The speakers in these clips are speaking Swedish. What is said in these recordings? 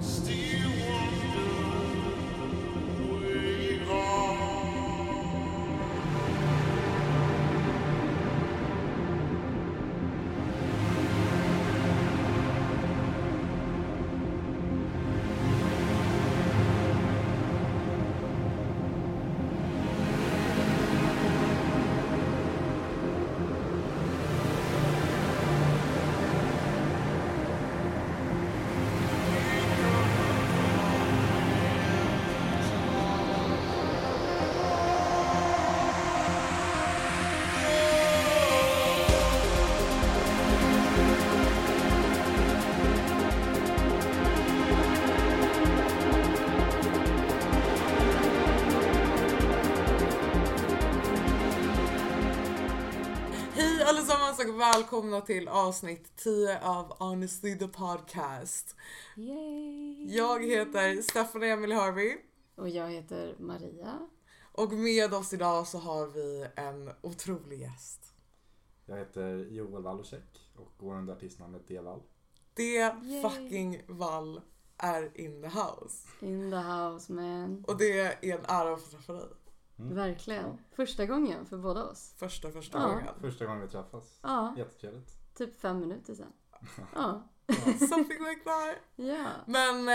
Steve. Och välkomna till avsnitt 10 av Honestly the Podcast. Yay! Jag heter Stephanie Emily Harvey Och jag heter Maria. och med oss idag så har vi en otrolig gäst. Jag heter Joel Walocek och går under artistnamnet Yay. fucking Wall är in the house. In the house man. Och det är en ära att få träffa dig. Mm. Verkligen. Första gången för båda oss. Första första Ja. gången. Första gången vi träffas. Ja, Jättetrevligt. typ fem minuter sen. Ja. Something like that. Ja. Men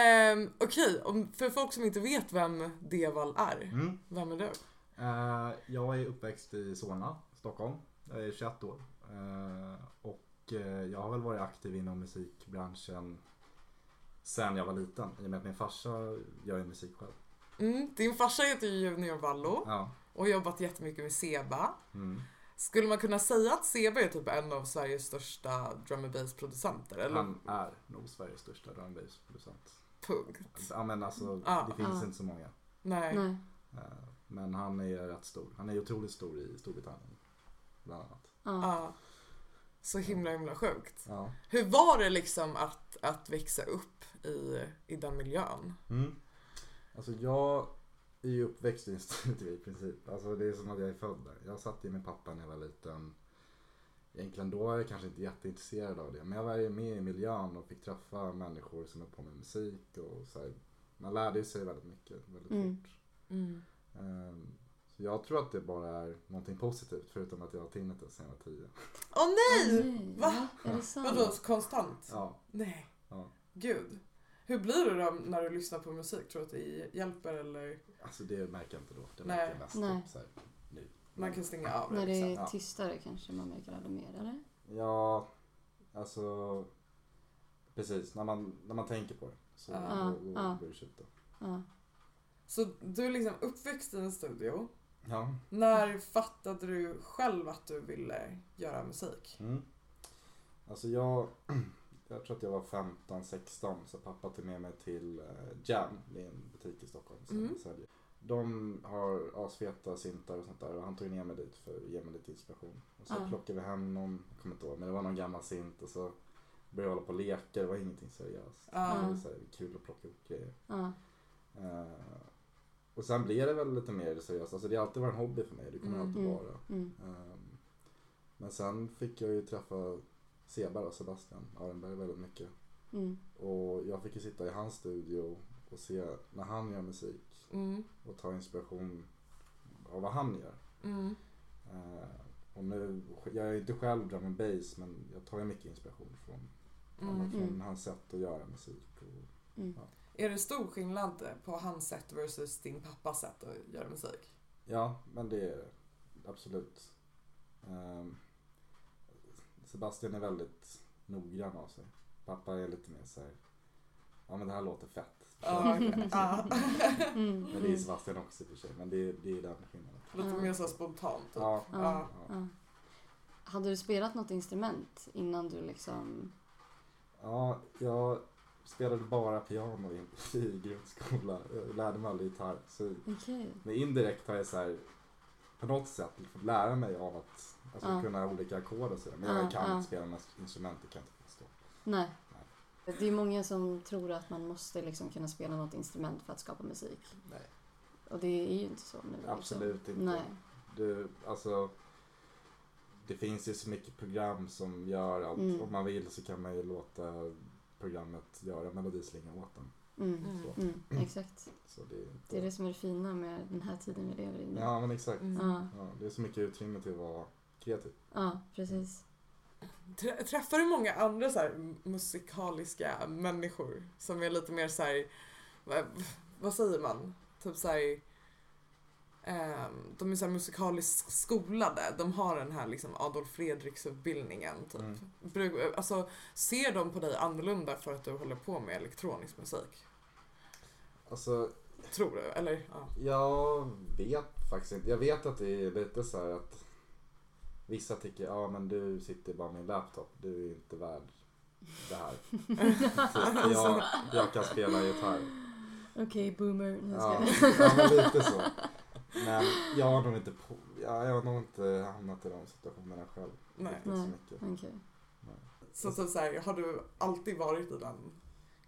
eh, okej, om- för folk som inte vet vem Deval är. Mm. Vem är du? Eh, jag är uppväxt i Solna, Stockholm. Jag är 21 år. Eh, och eh, jag har väl varit aktiv inom musikbranschen sen jag var liten. I och med att min farsa gör ju musik själv. Mm, din farsa heter ju Junior Vallo Ja. och har jobbat jättemycket med Seba. Mm. Skulle man kunna säga att Seba är typ en av Sveriges största drum and bass producenter? Eller Han är nog Sveriges största drum and bass producent. punkt? Ja men alltså, Ja. det finns Ja. inte så många. Nej. Nej. Eh, men han är rätt stor. Han är otroligt stor i Storbritannien. Bland annat. Ja. Så himla himla sjukt. Hur var det liksom att, att växa upp i, i den miljön? Mm. Alltså jag är ju uppväxt i en studio i princip. Alltså det är som att jag är född där. Jag satt ju med pappa när jag var liten. Egentligen då var jag kanske inte jätteintresserad av det. Men jag var ju med i miljön och fick träffa människor som är på med musik. Och så här. Man lärde sig väldigt mycket väldigt Mm. fort. Mm. Ehm, Så jag tror att det bara är någonting positivt förutom att jag har tinnitus sen jag var tio. Åh nej! Nej. Va? Är det sant? Vadå konstant? Ja, Nej. ja. Gud. Hur blir det då när du lyssnar på musik? Tror du att det hjälper eller Alltså det märker jag inte då. Det Nej. märker jag mest Nej. typ så här, nu. man kan stänga av När det liksom? är Ja. tystare kanske man märker det mer eller? Ja, alltså precis. När man, när man tänker på det så Ja. då, då Ja. börjar det tjuta. Ja. Så du är liksom uppväxt i en studio. Ja. När fattade du själv att du ville göra musik? Mm. Alltså jag, jag tror att jag var 15-16 så pappa tog med mig till eh, Jam, det är en butik i Stockholm som Mm. säljer. De har asfeta syntar och sånt där och han tog ner mig dit för att ge mig lite inspiration. Och så Ja. plockade vi hem någon, jag kommer inte ihåg, men det var någon gammal synt och så började jag hålla på och leka, det var ingenting seriöst. Ja. Det var så här, kul att plocka ihop grejer. Ja. Eh, och sen blev det väl lite mer seriöst. Alltså det har alltid varit en hobby för mig. Det kommer Mm. alltid Mm. vara. Mm. Ehm, men sen fick jag ju träffa Seba och Sebastian Arenberg väldigt mycket. Mm. Och jag fick ju sitta i hans studio och se när han gör musik Mm. och ta inspiration av vad han gör. Mm. Ehm, och nu, jag är inte själv drum and bass men jag tar ju mycket inspiration från, Mm. från Mm. hans sätt att göra musik. Och, Mm. Är det stor skillnad på hans sätt versus din pappas sätt att göra musik? Ja, men det är det. Absolut. Ehm, Sebastian är väldigt noggrann av sig. Pappa är lite mer så här. Ja men det här låter fett. Ja. Mm. Men det är Sebastian också i och för sig. Men det är, det är den skillnaden. Lite mer så spontant. Typ. Ja. Ja. Ja. Hade du spelat något instrument innan du liksom... ja, jag spelade bara piano i, i grundskolan. Jag lärde mig aldrig gitarr. Så, Okej. men indirekt har jag så här på något sätt fått lära mig av att alltså, Ja. kunna olika ackord och sådär. Men Ja, jag kan ja. inte spela något instrument, det kan jag inte förstå. Nej. Det är många som tror att man måste liksom kunna spela något instrument för att skapa musik. Nej. Och det är ju inte så nu. liksom. Absolut inte. Nej. Du, alltså, det finns ju så mycket program som gör att Mm. om man vill så kan man ju låta programmet göra melodislingan åt dem. Mm. Mm. Mm. Exakt. Så det är inte... Det är det som är det fina med den här tiden vi lever i nu. Ja men exakt. Mm. Ja, Ja, det är så mycket utrymme till att vara kreativ. ja precis. Trä- Träffar du många andra så här musikaliska människor som är lite mer så här, vad, vad säger man? Typ så här, ehm, de är så här musikaliskt skolade. De har den här liksom Adolf Fredriks utbildningen typ. Mm. Alltså, ser de på dig annorlunda för att du håller på med elektronisk musik? Alltså Tror du? Eller? Ja. Jag vet faktiskt inte. Jag vet att det är lite så här att vissa tycker ja men du sitter bara med en laptop. Du är inte värd det här. Så jag, jag kan spela gitarr. Okej, boomer. Nu ska Ja, jag- ja men lite så. Men jag har nog inte, på, ja, jag har nog inte hamnat i de situationerna själv. Nej. Riktigt så Nej. mycket. Okej. Så, så, så här, har du alltid varit i den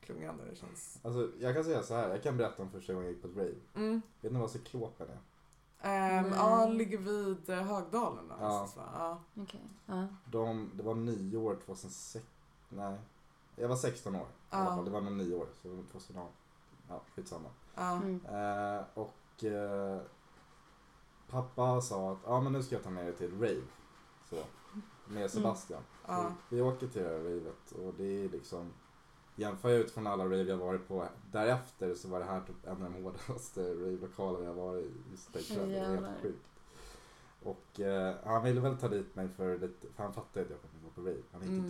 klungan där det känns? Alltså jag kan säga så här. jag kan berätta om första gången jag gick på ett rave. Mm. Vet ni vad cyklopen är? Ehm, Nej. ja, ligger vid eh, Högdalen. Ja. va? Ja. Okej. Ja. De, det var nio år 2006, nej. Jag var 16 år i Ja. alla fall. Det var nog nio år. Så 2018. Ja, skitsamma. Ja. Mm. Eh, och eh, pappa sa att ja men nu ska jag ta med dig till rave. Så, med Sebastian. Ja. Så vi åker till det här ravet och det är liksom Jämför jag utifrån alla rave jag varit på därefter så var det här typ en av de hårdaste rave-lokaler jag varit i just den kvällen. Det är helt sjukt. Och eh, han ville väl ta dit mig för lite, för han fattade att jag kommer gå på rave. Han är inte Mm.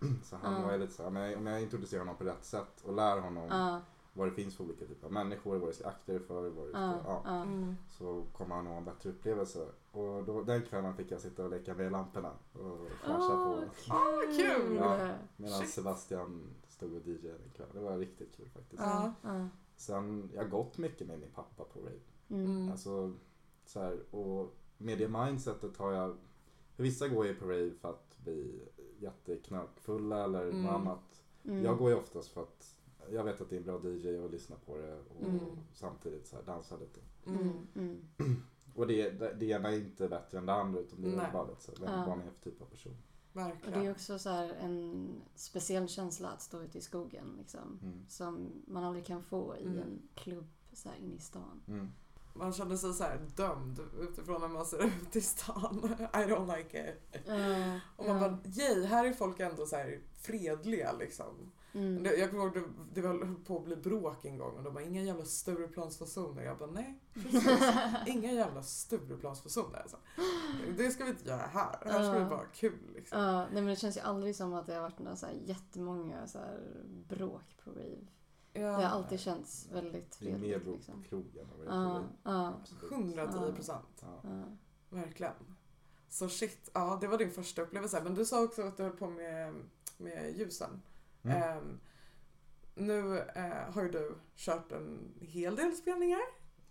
dum. Så han Ja. var ju lite så här, men om jag introducerar honom på rätt sätt och lär honom Ja. vad det finns för olika typer av människor, vad det ska akta dig för, vad det ska, Ja. ja. Mm. så kommer han ha en bättre upplevelse. Och då, den kvällen fick jag sitta och leka med lamporna och flasha Åh, på Åh, kul! Ja. medan Shit. Sebastian stod och DJade en kväll. Det var riktigt kul faktiskt. Ja. Ja. Sen, jag har gått mycket med min pappa på rave. Mm. Mm. Alltså, så här, och med det mindsetet har jag, vissa går ju på rave för att bli jätteknökfulla eller Mm. något annat. Mm. Jag går ju oftast för att jag vet att det är en bra DJ och lyssna på det och Mm. samtidigt så här dansa lite. Mm. Mm. Mm. Och det, det, det ena är inte bättre än det andra utan det är bara så vem, Ja. vad man är för typ av person. Och det är Verkligen. också så här en speciell känsla att stå ute i skogen liksom. Mm. Som man aldrig kan få i Mm. en klubb så här inne i stan. Mm. Man känner sig så här dömd utifrån när man ser ut i stan. I don't like it. Ja, Och man ja. bara, yay, här är folk ändå så här fredliga liksom. Mm. Det- Jag kommer ihåg det, det var höll på att bli bråk en gång och de bara, inga jävla Stureplansfasoner. Jag bara, nej precis. Inga jävla Stureplansfasoner alltså. Det ska vi inte göra här. Här ska Ja. det vara kul liksom. Ja, nej men det känns ju aldrig som att det har varit några så här jättemånga så här bråk på rave. Det har Ja, alltid känts väldigt Det är mer fredligt bråk liksom. på krogen än vad det är på Ja, rave. ja, Absolut. 110 procent. Ja. ja. Verkligen. Så shit, ja det var din första upplevelse. Men du sa också att du höll på med, med ljusen. Mm. Ehm, nu eh, har ju du kört en hel del spelningar,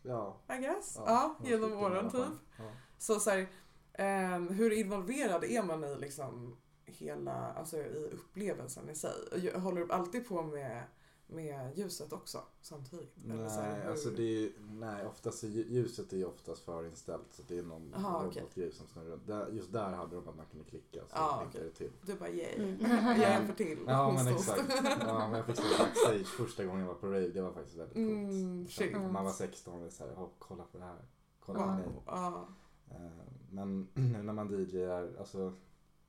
Ja. I guess. Ja, några genom åren typ. Ja. Så, så här, ehm, hur involverad är man i liksom hela, alltså i upplevelsen i sig? Håller du alltid på med, med ljuset också samtidigt? Eller så här, Nej, hur- alltså det är, nej, oftast ljuset är ju oftast förinställt så det är någon Aha, robotgrej som snurrar runt. Just där hade de att man kunde klicka så Ja, klickade det till. Du bara yay, Mm. jag hjälper till. Ja men exakt. Ja, men jag fick stå backstage första gången jag var på rave, det var faktiskt väldigt coolt. Mm, Sen man var 16 och så här, "Åh, kolla på det här. Kolla på Wow. mig. Ja. Eh, Men nu när man DJar, alltså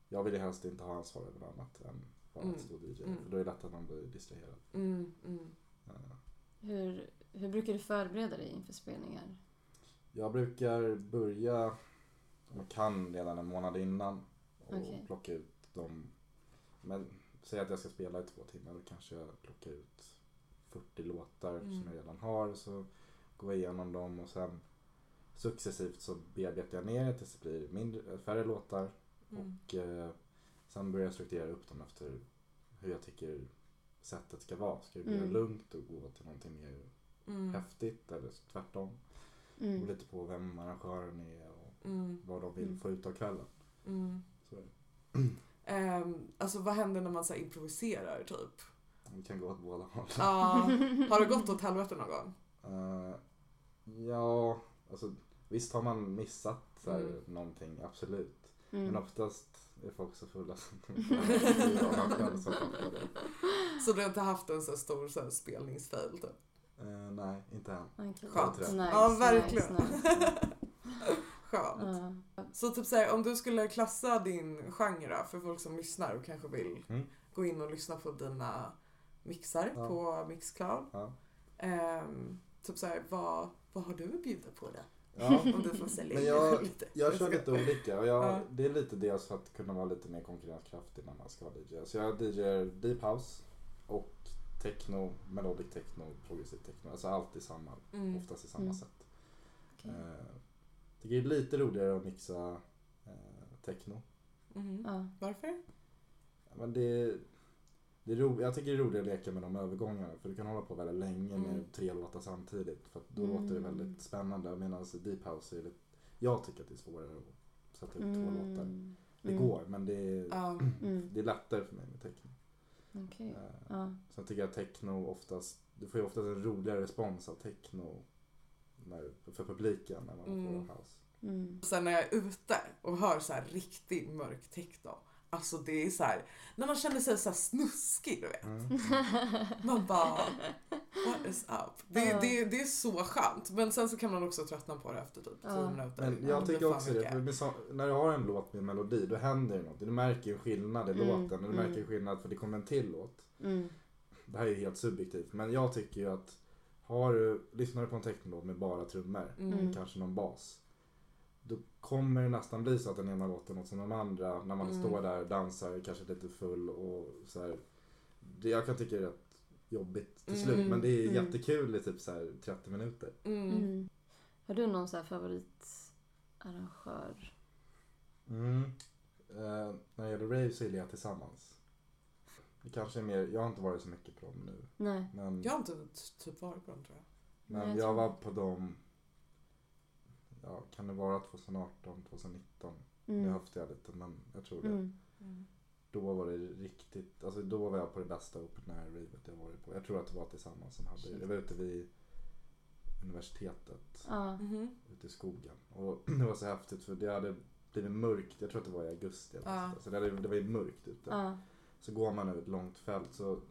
jag vill ju helst inte ha ansvar över något annat än bara Mm. att stå och DJ. Mm. För då är det lätt att man blir distraherad. Mm, mm. Eh, Hur, hur brukar du förbereda dig inför spelningar? Jag brukar börja, om jag kan, redan en månad innan och Okej. plocka ut dem. Men säg att jag ska spela i två timmar, då kanske jag plockar ut 40 låtar Mm. som jag redan har. Så går jag igenom dem och sen successivt så bearbetar jag ner det tills det blir mindre, färre låtar. Mm. Och eh, sen börjar jag strukturera upp dem efter hur jag tycker sättet ska vara. Ska det bli Mm. lugnt och gå till någonting mer Mm. häftigt eller tvärtom? Det Mm. beror lite på vem arrangören är och Mm. vad de vill Mm. få ut av kvällen. Mm. Så det. Ehm, alltså vad händer när man så improviserar typ? Vi kan gå åt båda håll. Ja. har det gått åt helvete någon gång? Eh, ja, alltså visst har man missat så här, Mm. någonting, absolut. Men Mm. oftast är folk så fulla som det. Så du har inte haft en så stor så här spelningsfail typ? Eh, nej, inte än. Skönt. Nice, Ja, verkligen. Nice, nice. Skönt. Ja. Så typ såhär, om du skulle klassa din genre för folk som lyssnar och kanske vill Mm. gå in och lyssna på dina mixar Ja. på Mixcloud. Ja. Ehm, typ såhär, vad, vad har du att bjuda på då? Ja. Om du får sälja Men jag- lite. Jag kör lite olika och jag, Ja. det är lite dels för att kunna vara lite mer konkurrenskraftig när man ska vara DJ. Så jag DJar deep house och techno, melodic techno, progressive techno. Alltså allt i samma, Mm. oftast i samma Mm. sätt. Okej. Eh, det är lite roligare att mixa eh, techno. Mhm. Ja. Varför? Men det, det är ro, jag tycker det är roligare att leka med de övergångarna för du kan hålla på väldigt länge med Mm. tre låtar samtidigt. För då Mm. låter det väldigt spännande. Medan deep house är lite, jag tycker att det är svårare att sätta ut två låtar. Mm. Det Mm. går men det är, Ja. Mm. det är lättare för mig med techno. Okej. Eh, Ja. Sen tycker jag att techno oftast, du får ju oftast en roligare respons av techno när, för publiken när man Mm. får house. Mm. Sen när jag är ute och hör så här riktigt mörk techno. Alltså det är så här, när man känner sig så här snuskig du vet. Mm. Man bara, what is up? Det, Ja. det, det är så skönt. Men sen så kan man också tröttna på det efter typ 10 Ja. minuter. Men Ja, jag det tycker också det, mycket. för med så, när du har en låt med melodi då händer det något. Du märker ju skillnad i Mm, låten, och du märker mm. skillnad för det kommer en till låt. Mm. Det här är ju helt subjektivt men jag tycker ju att har du, lyssnar du på en technolåt med bara trummor, Mm. kanske någon bas. Då kommer det nästan bli så att den ena låten låter som den andra när man Mm. står där och dansar, kanske lite full och så här. Det, jag kan tycka det är rätt jobbigt till slut Mm, men det är mm. jättekul i typ så här 30 minuter. Mm. Mm. Har du någon så här favoritarrangör? Mm. Eh, när det gäller rave så gillar jag tillsammans. Det kanske är mer, jag har inte varit så mycket på dem nu. Nej. Men, Jag har inte typ varit på dem tror jag. men Nej, jag jag tror- var på dem, ja kan det vara 2018, 2019? Nu Mm. höftar jag lite men jag tror det. Mm. Då var det riktigt, alltså då var jag på det bästa open air ravet jag varit på. Jag tror att det var tillsammans som hade det. Jag var ute vid universitetet. Mhm. ute i skogen. Och det var så häftigt för det hade blivit mörkt, jag tror att det var i augusti. eller så. Det, hade, det var ju mörkt ute. Så går man över ett långt fält så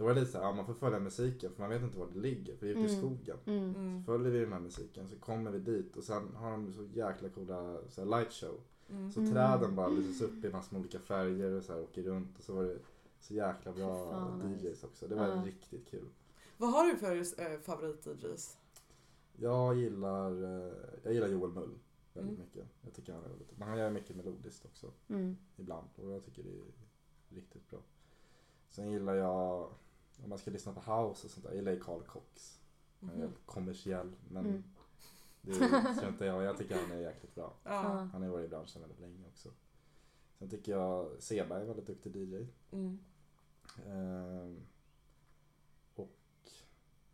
då var det lite så här, ja man får följa musiken för man vet inte var det ligger för det är ute i Mm. skogen. Mm. Mm. Följer vi den här musiken så kommer vi dit och sen har de så jäkla coola så här light show. Mm. Så Mm. träden bara lyses upp i massor med olika färger och så här åker runt och så var det så jäkla bra fan, DJs nice. också. Det var Ja. riktigt kul. Vad har du för äh, favorit-DJs? Jag gillar, eh, jag gillar Joel Mull väldigt Mm. mycket. Jag tycker han är väldigt, men han gör mycket melodiskt också Mm. ibland och jag tycker det är riktigt bra. Sen gillar jag, om man ska lyssna på house och sånt där, jag gillar ju Carl Cox. Han är Mhm. kommersiell men Mm. det tror inte jag. Jag tycker han är jäkligt bra. Ja. Han har varit i branschen väldigt länge också. Sen tycker jag Seba är väldigt duktig DJ. Mm. Ehm, och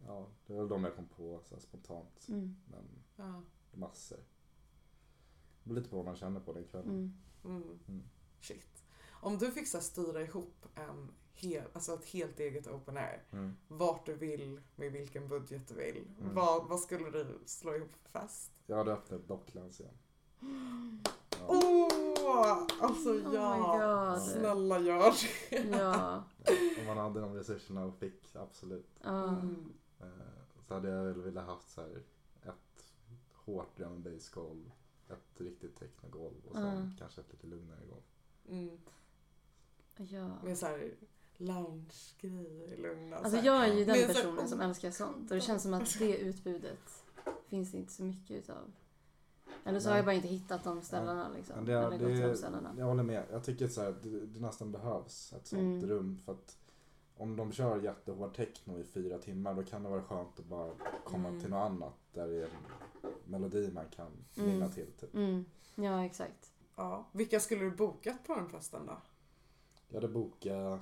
ja, det var väl de jag kom på så här, spontant. Mm. Men Ja. massor. Det beror lite på vad man känner på den kvällen. Mm. Mm. Mm. Shit. Om du fick så styra ihop en hel, alltså ett helt eget open air. Mm. Vart du vill, med vilken budget du vill. Mm. Vad, vad skulle du slå ihop för fest? Jag hade öppnat Docklands igen. Ja. Åh! alltså Oh ja. my god. Snälla gör det. Ja. Om man hade de resurserna och fick, absolut. Ja. Mm. Så hade jag väl velat haft så här ett hårt drum golv, ett riktigt technogolv och sen Ja. kanske ett lite lugnare golv. Mm. ja. Med såhär lounge-grejer, lugna. Alltså så här. jag är ju den Men så- personen som älskar sånt och det känns som att det utbudet finns det inte så mycket utav. Eller så har Nej. jag bara inte hittat de ställena liksom. Men det, Eller gått till de det, ställena. jag håller med. Jag tycker så här, det, det nästan behövs ett sånt Mm. rum för att om de kör jättehård techno i fyra timmar då kan det vara skönt att bara komma Mm. till något annat där det är en melodi man kan Mm. till. Typ. Mm. Ja exakt. Ja. Vilka skulle du bokat på den festen då? Jag hade bokat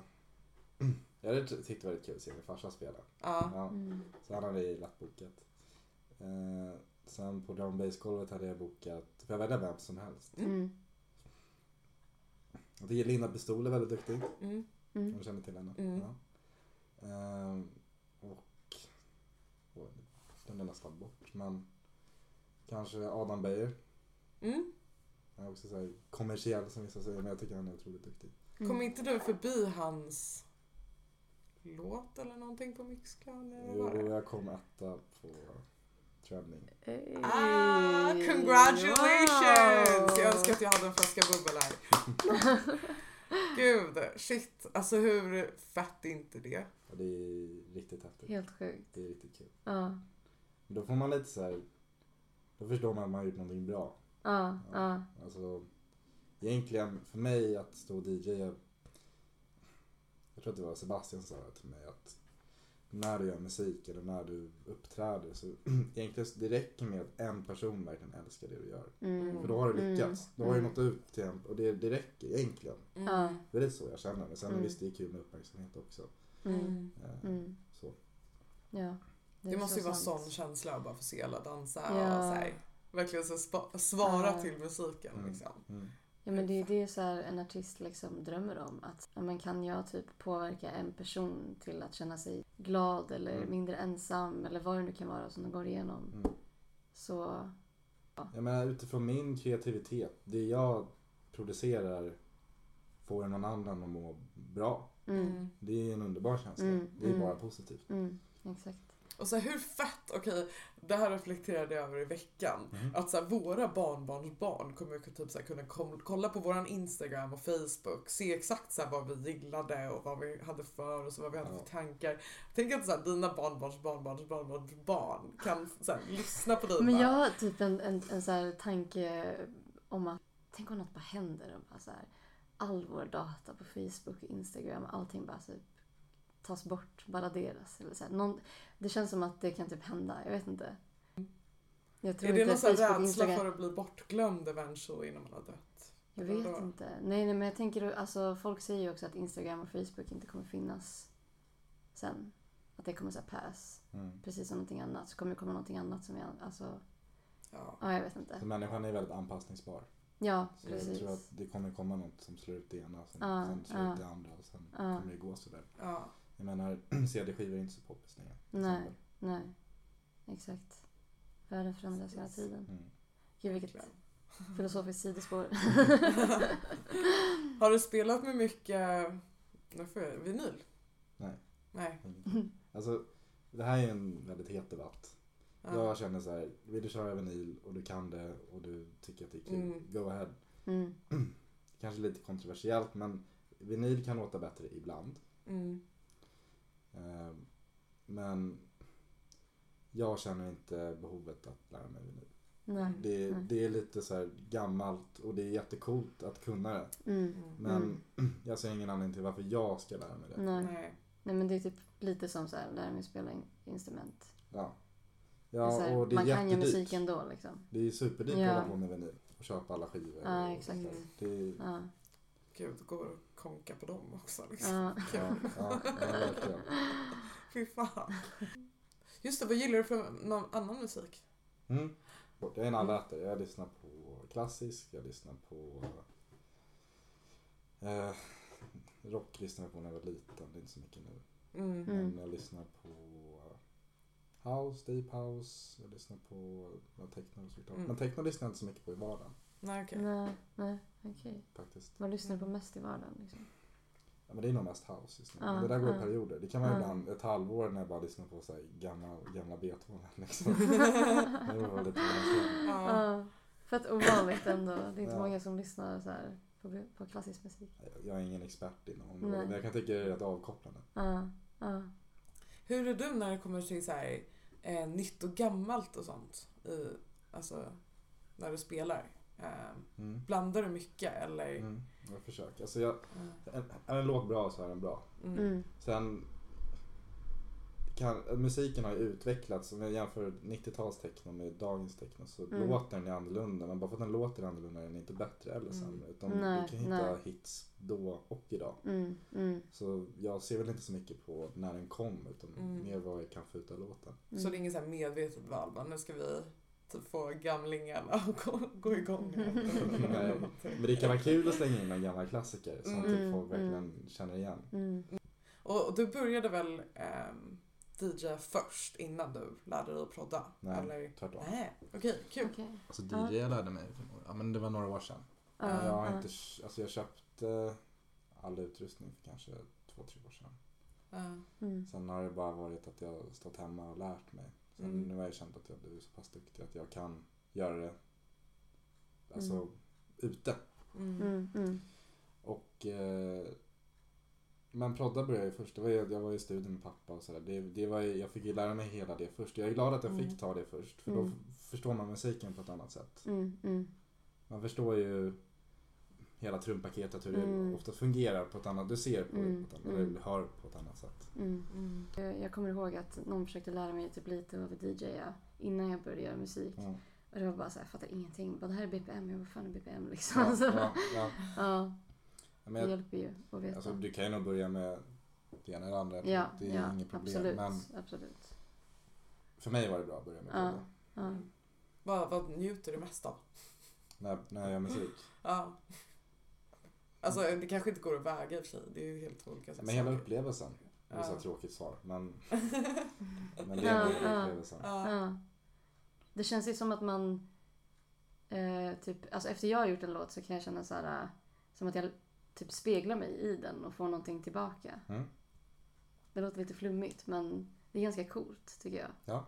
Jag hade tyckt det var väldigt kul att se min farsa spela. Ja. Ja, Mm. så han hade ju lätt bokat. Eh, sen på drum bass golvet hade jag bokat, för jag välja vem som helst. Mm. Jag tycker Linda Pistol är väldigt duktig. Mm. Om Mm. du känner till henne. Mm. Ja. Ehm, och oj, den är nästan bort men kanske Adam Beijer. Mm. Han är också så här kommersiell som vissa säger men jag tycker han är otroligt duktig. Mm. Kom inte du förbi hans låt eller någonting på Mixcloud? Jo, jag kom etta på trending. Hey. Ah, congratulations! Wow. Jag önskar att jag hade en flaska bubbel här. Gud, shit. Alltså hur fett är inte det? Och det är riktigt häftigt. Helt sjukt. Det är riktigt kul. Ja, Men Då får man lite så här. Då förstår man att man har gjort någonting bra. ja, ja. Alltså, egentligen för mig att stå och DJa. Jag tror att det var Sebastian som sa det till mig att när du gör musik eller när du uppträder så egentligen det räcker med att en person verkligen älskar det du gör. Mm. För då har du lyckats. Mm. Då har du Mm. nått ut till en och det, det räcker egentligen. Ja. Det är lite så jag känner. Men sen Mm. visst det är kul med uppmärksamhet också. Mm. Eh, Mm. Så. Ja. Det, är måste ju så vara sant. sån känsla att bara få se alla dansa Ja. och så här, verkligen så spa- svara Ja. till musiken Mm. liksom. Ja men det är det så här en artist liksom drömmer om. Att ja, men kan jag typ påverka en person till att känna sig glad eller Mm. mindre ensam eller vad det nu kan vara som de går igenom. Mm. Så Jag menar utifrån min kreativitet, det jag producerar får någon annan att må bra. mm, Det är en underbar känsla. Mm, Det är mm. bara positivt. mm, exakt. Och så här, hur fett, okej, det här reflekterade jag över i veckan. Mhm. Att så här, våra barnbarns barn kommer typ så här, kunna kom, kolla på våran Instagram och Facebook, se exakt så här, vad vi gillade och vad vi hade för och så vad vi hade Ja. för tankar. Tänk att så här, dina barnbarns barnbarns barnbarns barn kan så här, lyssna på dig Men jag har typ en, en, en så här tanke om att tänk om något bara händer och bara så här, all vår data på Facebook och Instagram, allting bara typ tas bort, bara raderas. Eller så här. Någon, det känns som att det kan typ hända, jag vet inte. Jag tror Är det inte någon sån rädsla Instagram... för att bli bortglömd eventually innan man har dött? Jag vet inte. Nej, nej, men jag tänker alltså folk säger ju också att Instagram och Facebook inte kommer finnas sen. Att det kommer så här pass. Mm. Precis som någonting annat. Så kommer det komma någonting annat som är, alltså, Ja. ja jag vet inte. Så människan är väldigt anpassningsbar. Ja, Så precis. jag tror att det kommer komma något som slår ut det ena, sen, Ja, sen slår ja. ut det andra och sen Ja. kommer det gå sådär. Ja. Jag menar, CD-skivor är inte så poppis längre. Nej. exempel. Nej, exakt. Världen förändras hela tiden. Mm. Gud vilket filosofiskt sidospår. Har du spelat med mycket jag, vinyl? Nej. Nej. Alltså, det här är en väldigt het debatt. Ja. Jag känner så här, vill du köra vinyl och du kan det och du tycker att det är kul, Mm. go ahead. Mm. Kanske lite kontroversiellt men vinyl kan låta bättre ibland. Mm. Eh, Men jag känner inte behovet att lära mig vinyl. Nej. Det, Nej. det är lite så här gammalt och det är jättecoolt att kunna det. Mm. Mm. Men jag ser ingen anledning till varför jag ska lära mig det. Nej. Nej. Men det är typ lite som så här, lära mig spela in- instrument. Ja, Det är ja så här, och det är man kan ju jättedyrt. musik ändå liksom. Det är superdyrt Ja. att hålla på med vinyl och köpa alla skivor. Ja, exakt. Det är, Ja. Gud, går och konka på dem också liksom. Ja. ja, ja. Fy fan. Just det, vad gillar du för någon annan musik? Mm. Jag är en allätare. Jag lyssnar på klassisk, jag lyssnar på eh, rock lyssnar jag på när jag var liten, det är inte så mycket nu. Mm. Mm. Men jag lyssnar på house, deep house, jag lyssnar på ja, techno såklart. Mm. Men techno lyssnar jag inte så mycket på i vardagen Nej, okej. Nej, nej, okej. faktiskt. Vad lyssnar du på mest i vardagen liksom? Ja, men det är nog mest house just nu. Men det där går i ja. perioder. Det kan vara Ja. ibland ett halvår när jag bara lyssnar på så här gamla, gamla Beethoven. Liksom. det var lite Ja. Ja. Fett ovanligt ändå. Det är inte Ja. många som lyssnar så här på, på klassisk musik. Jag är ingen expert inom området, men jag kan tycka det är rätt avkopplande. Ja. Hur är du när det kommer till så här, eh, nytt och gammalt och sånt? I, alltså, när du spelar? Eh, Mm. blandar du mycket eller? Mm. Jag försöker. Alltså jag, Ja. en, är en låt bra så är den bra. Mm. Mm. Sen kan, musiken har ju utvecklats. Om jag jämför 90-tals techno med dagens techno så Mm. låter den annorlunda. Men bara för att den låter annorlunda är den inte bättre eller Mm. sämre. Utan Nej, du kan hitta nej. hits då och idag. Mm. Mm. Så jag ser väl inte så mycket på när den kom utan Mm. mer vad jag kan få ut av låten. Mm. Så det är inget så här medvetet val, bara, nu ska vi typ få gamlingarna att gå, gå igång. Nej. Men det kan vara kul att slänga in en gammal klassiker som Mm. typ folk Mm. verkligen känner igen. Mm. Och, du började väl ehm, DJ först innan du lärde dig att prodda? Nej, Eller? tvärtom. Nej, okej, kul. Okej. Alltså. DJ jag lärde mig för några, ja, men det var några år sedan. Ja, jag har ja. inte, alltså jag köpte all utrustning för kanske två, tre år sedan. Ja. Mm. Sen har det bara varit att jag har stått hemma och lärt mig. Sen Mm. nu har jag känt att jag blivit så pass duktig att jag kan göra det alltså Mm. ute. Mm. Mm, mm. Och eh, men prodda började jag först. Det var, jag var i studion med pappa och sådär. Det, det var, jag fick ju lära mig hela det först. Jag är glad att jag Mm. fick ta det först. För då Mm. förstår man musiken på ett annat sätt. Mm, mm. Man förstår ju hela trumpaketet, hur Mm. det ofta fungerar på ett annat, du ser på, Mm, ett annat, mm. eller du hör på ett annat sätt. Mm. Mm. Jag, kommer ihåg att någon försökte lära mig typ lite av DJ innan jag började göra musik. Och det var bara så här, jag fattar ingenting. Bara, det här är BPM, jag vad fan är BPM liksom? Ja, Alltså, ja, ja. ja, Men det jag, hjälper ju att veta. alltså, du kan ju nog börja med det ena eller andra. ja, det är ja, inget problem. absolut. Men absolut. för mig var det bra att börja med Ja. prodda. Ja. Vad, vad njuter du mest av? När, när jag gör musik. Ja. Alltså det kanske inte går att väga i och för sig. Det är ju helt olika Men hela saker. upplevelsen. Det är så tråkigt svar. Men, men det är ja. upplevelsen. Ja. Ja. Det känns ju som att man... Eh, typ, alltså efter jag har gjort en låt så kan jag känna så här, eh, som att jag typ speglar mig i den och får någonting tillbaka. Mm. Det låter lite flummigt men det är ganska coolt tycker jag. Ja.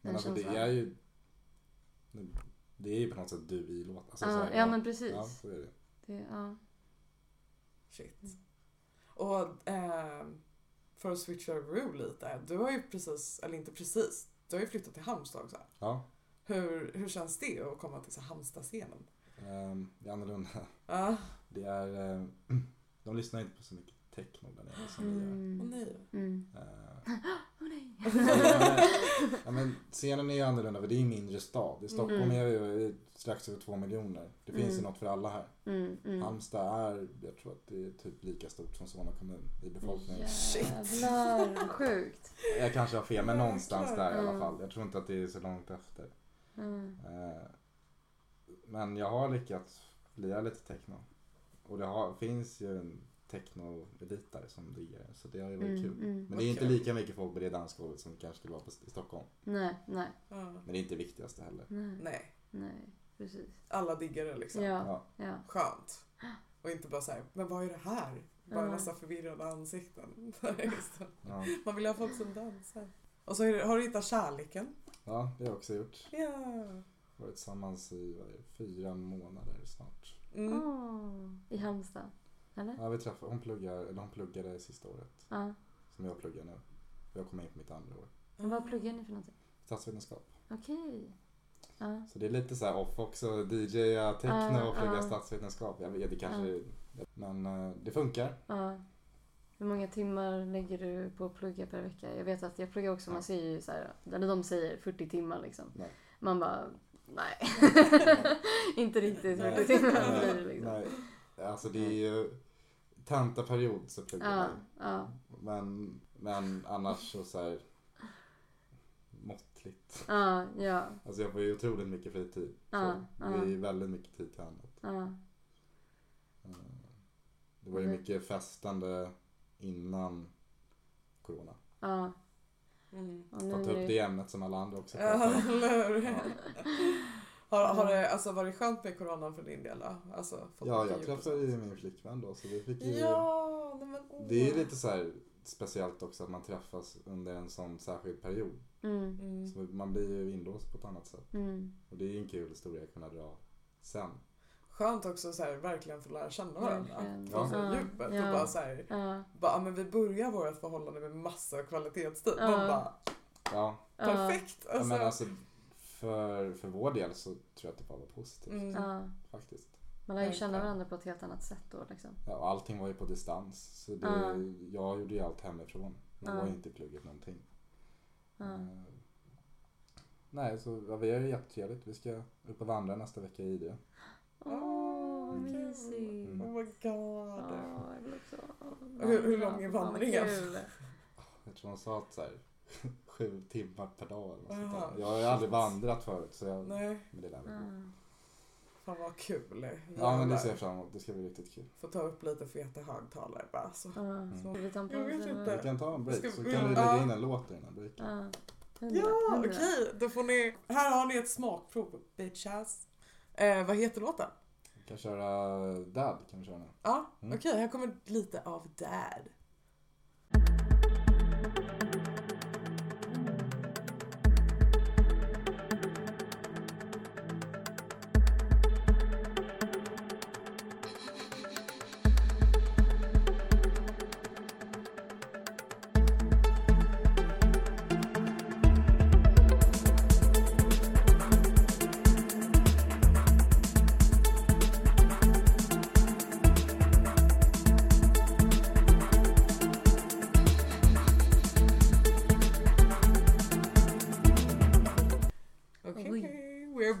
Men alltså det är ju det är ju på något sätt du i låt. Alltså, här, ja men precis. Ja, så är det. Det, ja. Shit. Och eh, för att switcha över lite. Du har ju precis, eller inte precis, du har ju flyttat till Halmstad också. Ja, Hur, hur känns det att komma till så Halmstad-scenen? ehm, det är annorlunda. Ja. Det är, ehm, de lyssnar inte på så mycket techno där nere som vi gör. Åh Mm. nej. Mm. Eh, Åh nej. ja, men scenen är ju annorlunda för det är en mindre stad. I Stockholm Mm. är vi ju strax över två miljoner. Det finns ju Mm. något för alla här. Mm, mm. Halmstad är, jag tror att det är typ lika stort som Solna kommun i befolkningen. Jävlar, sjukt. Jag kanske har fel, men någonstans där i alla fall. Jag tror inte att det är så långt efter. Mm. Eh, Men jag har lyckats lira lite techno. Och det har, finns ju en techno-elit där som diggar så det har ju varit Mm, kul. mm. Men det är Vad inte lika mycket folk på det dansgolvet som det kanske skulle vara på, i Stockholm. Nej, nej, Ja. Men det är inte det viktigaste heller. nej, Nej. nej, precis. Alla diggar det liksom. Ja, Ja. Skönt. Och inte bara såhär, men vad är det här? Bara en massa förvirrade ansikten. Just det. Ja. Man vill ha folk som dansar. Och så har du hittat kärleken. ja, det har jag också gjort. Ja. Varit tillsammans i vad är det, fyra månader snart. Mm. Åh, I Halmstad? Eller? Ja, vi träffade, hon, pluggar, eller hon pluggade sista året. Ja. Som jag pluggar nu. Jag kommer in på mitt andra år. Men vad pluggar ni för någonting? Statsvetenskap. Okej. Ja. Så det är lite så här off också. DJa techno Ja, och plugga ja. statsvetenskap. Jag vet, det kanske... Men eh, det funkar. ja. Hur många timmar lägger du på att plugga per vecka? Jag vet att jag pluggar också, man säger ju så här, eller de säger 40 timmar liksom. Nej. Man bara, nej. Inte riktigt 40 Nej. timmar blir det liksom. Nej. Alltså det är ju tentaperiod så pluggar Ja, man. ja, Men, men annars så, så här måttligt. ja, ja, Alltså jag får ju otroligt mycket fritid. Ja, så ja. det är ju väldigt mycket tid till annat. ja. Eh, Det var ju Mm. mycket festande innan corona. ja. Mm. Ta upp det- ämnet som alla andra också Ja, pratar om. Ja. Har, har det alltså varit skönt med coronan för din del då? Alltså, fått Ja, jag träffade ju min flickvän då så vi fick ju... Ja, nej men åh. Det är lite så här speciellt också att man träffas under en sån särskild period. Mm, Mm. Så man blir ju inlåst på ett annat sätt. mm. Och det är ju en kul historia att kunna dra sen. Skönt också så här, verkligen få lära känna varandra. Så Ja. djupet Ja. och bara så här, Ja, bara, men vi börjar vårt förhållande med massa kvalitetstid. Ja. Man bara, Ja, perfekt. ja Alltså, men alltså för, för vår del så tror jag att det bara var positivt. mm. ja. Faktiskt. Man lär ju känna varandra på ett helt annat sätt då liksom. Ja, och allting var ju på distans. Så det, Ja. jag gjorde ju allt hemifrån. Ja. var ju inte i plugget någonting. Ja. Eh, Nej, så ja, vi har ju jättetrevligt. Vi ska upp och vandra nästa vecka i det. Åh, vad kul. mysigt. Mm. Oh my god. Vill också Hur- hur lång är vandringen? Jag tror de sa att så här, sju timmar per dag eller något sånt där. Jag har ju aldrig vandrat förut så jag, Nej. men det lär väl gå. Ja. Fan vad kul. Ja men det ser jag fram emot. Det ska bli riktigt kul. Får ta upp lite feta högtalare bara. Så. Ja. Ska vi ta en Jag vet inte. Vi kan ta en break Ska så vi- kan vi lägga in en låt i den här breaken. Ja. Ja, okej. Då får ni... Här har ni ett smakprov. Bitches. Eh, vad heter låten? Vi kan köra Dad. Kan vi köra nu. Ja, Mm. okej. här kommer lite av Dad.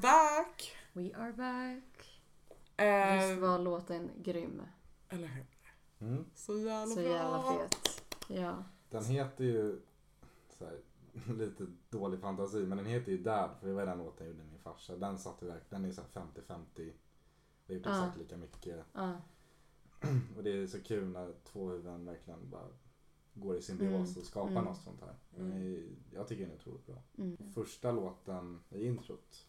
Back. We are back. Eh, Visst var låten grym? Eller hur? Mm. Så jävla Så bra. jävla fet. Ja. Den heter ju så här, lite dålig fantasi men den heter ju Dad för det var den låten jag gjorde min farsa. Den satt ju verkligen, den är så här 50-50. Vi har gjort exakt lika mycket. Ja. Och det är så kul när två huvuden verkligen bara går i symbios Mm. och skapar Mm. något sånt här. Den Mm. är, jag tycker den är otroligt bra. Mm. Första låten i introt.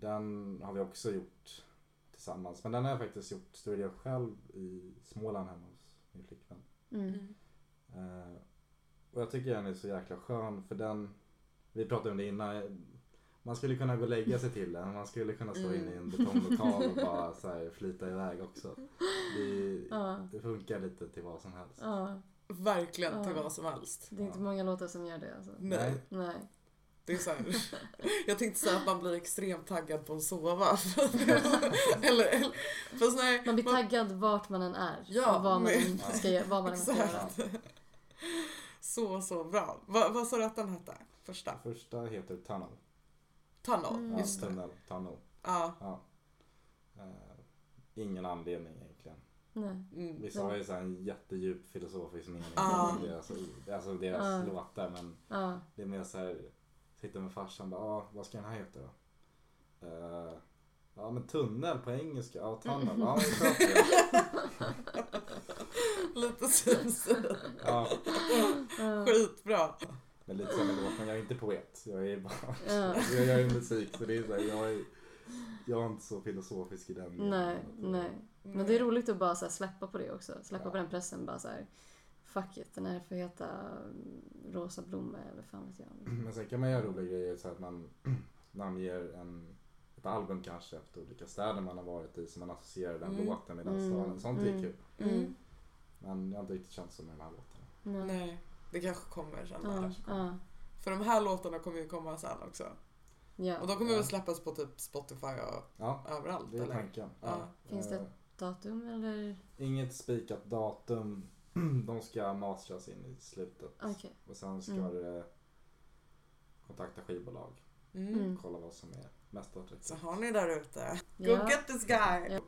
Den har vi också gjort tillsammans. Men den har jag faktiskt gjort studio själv i Småland hemma hos min flickvän. Mm. Eh, och jag tycker den är så jäkla skön för den, vi pratade om det innan, man skulle kunna gå och lägga sig till den. Man skulle kunna stå Mm. inne i en betonglokal och bara så här flyta iväg också. Det, Ja. det funkar lite till vad som helst. Ja. Verkligen till Ja. vad som helst. Det är inte många låtar som gör det alltså. Nej. Nej. Det är så här. Jag tänkte säga att man blir extremt taggad på att sova. eller, eller, fast nej. Man blir taggad vart man än är. Ja, och vad man men- ska, vad man än ska göra. Så, så bra. Va, vad sa du att den hette? Första? Första heter Tunnel. Tunnel, Mm. Ja, just det. tunnel, tunnel. Ja. Ja. Eh, ingen anledning egentligen. Nej. Mm. Vissa har ju så här en jättedjup filosofisk mening deras, alltså deras Ja. låtar men Ja. det är mer så här, sitter med farsan bara, ah, vad ska den här heta då? Eh, ja men tunnel på engelska, ja tunnel, ja vi kör på det. Lite Simpson. Ja, Ja. Skitbra. men lite samma låt, men jag är inte poet. Jag är bara, Ja. jag gör ju musik så det är så här, jag är, jag är inte så filosofisk i den delen. Nej, nej. Men det är roligt att bara så här släppa på det också. Släppa Ja. på den pressen. Bara så här, fuck it, den här får heta mm, Rosa Blomma eller fan vet jag. Men sen kan man göra roliga grejer så att man namnger en, ett album kanske efter olika städer man har varit i så man associerar den Mm. låten med den Mm. staden. Sånt är Mm. kul. Mm. Men jag har inte riktigt känt så med de här låtarna. Nej. Nej, det kanske kommer sen. Ja, ja, För de här låtarna kommer ju komma sen också. ja. Och de kommer Ja. väl släppas på typ Spotify och Ja, överallt det är eller? tanken. Ja. Finns det Eh, datum eller? Inget spikat datum. De ska mastras in i slutet. Okej. Och sen ska Mm. det kontakta skivbolag. Mm. Mm. Kolla vad som är mest Så attraktivt. har ni där ute. Go Ja. get this guy! Ja.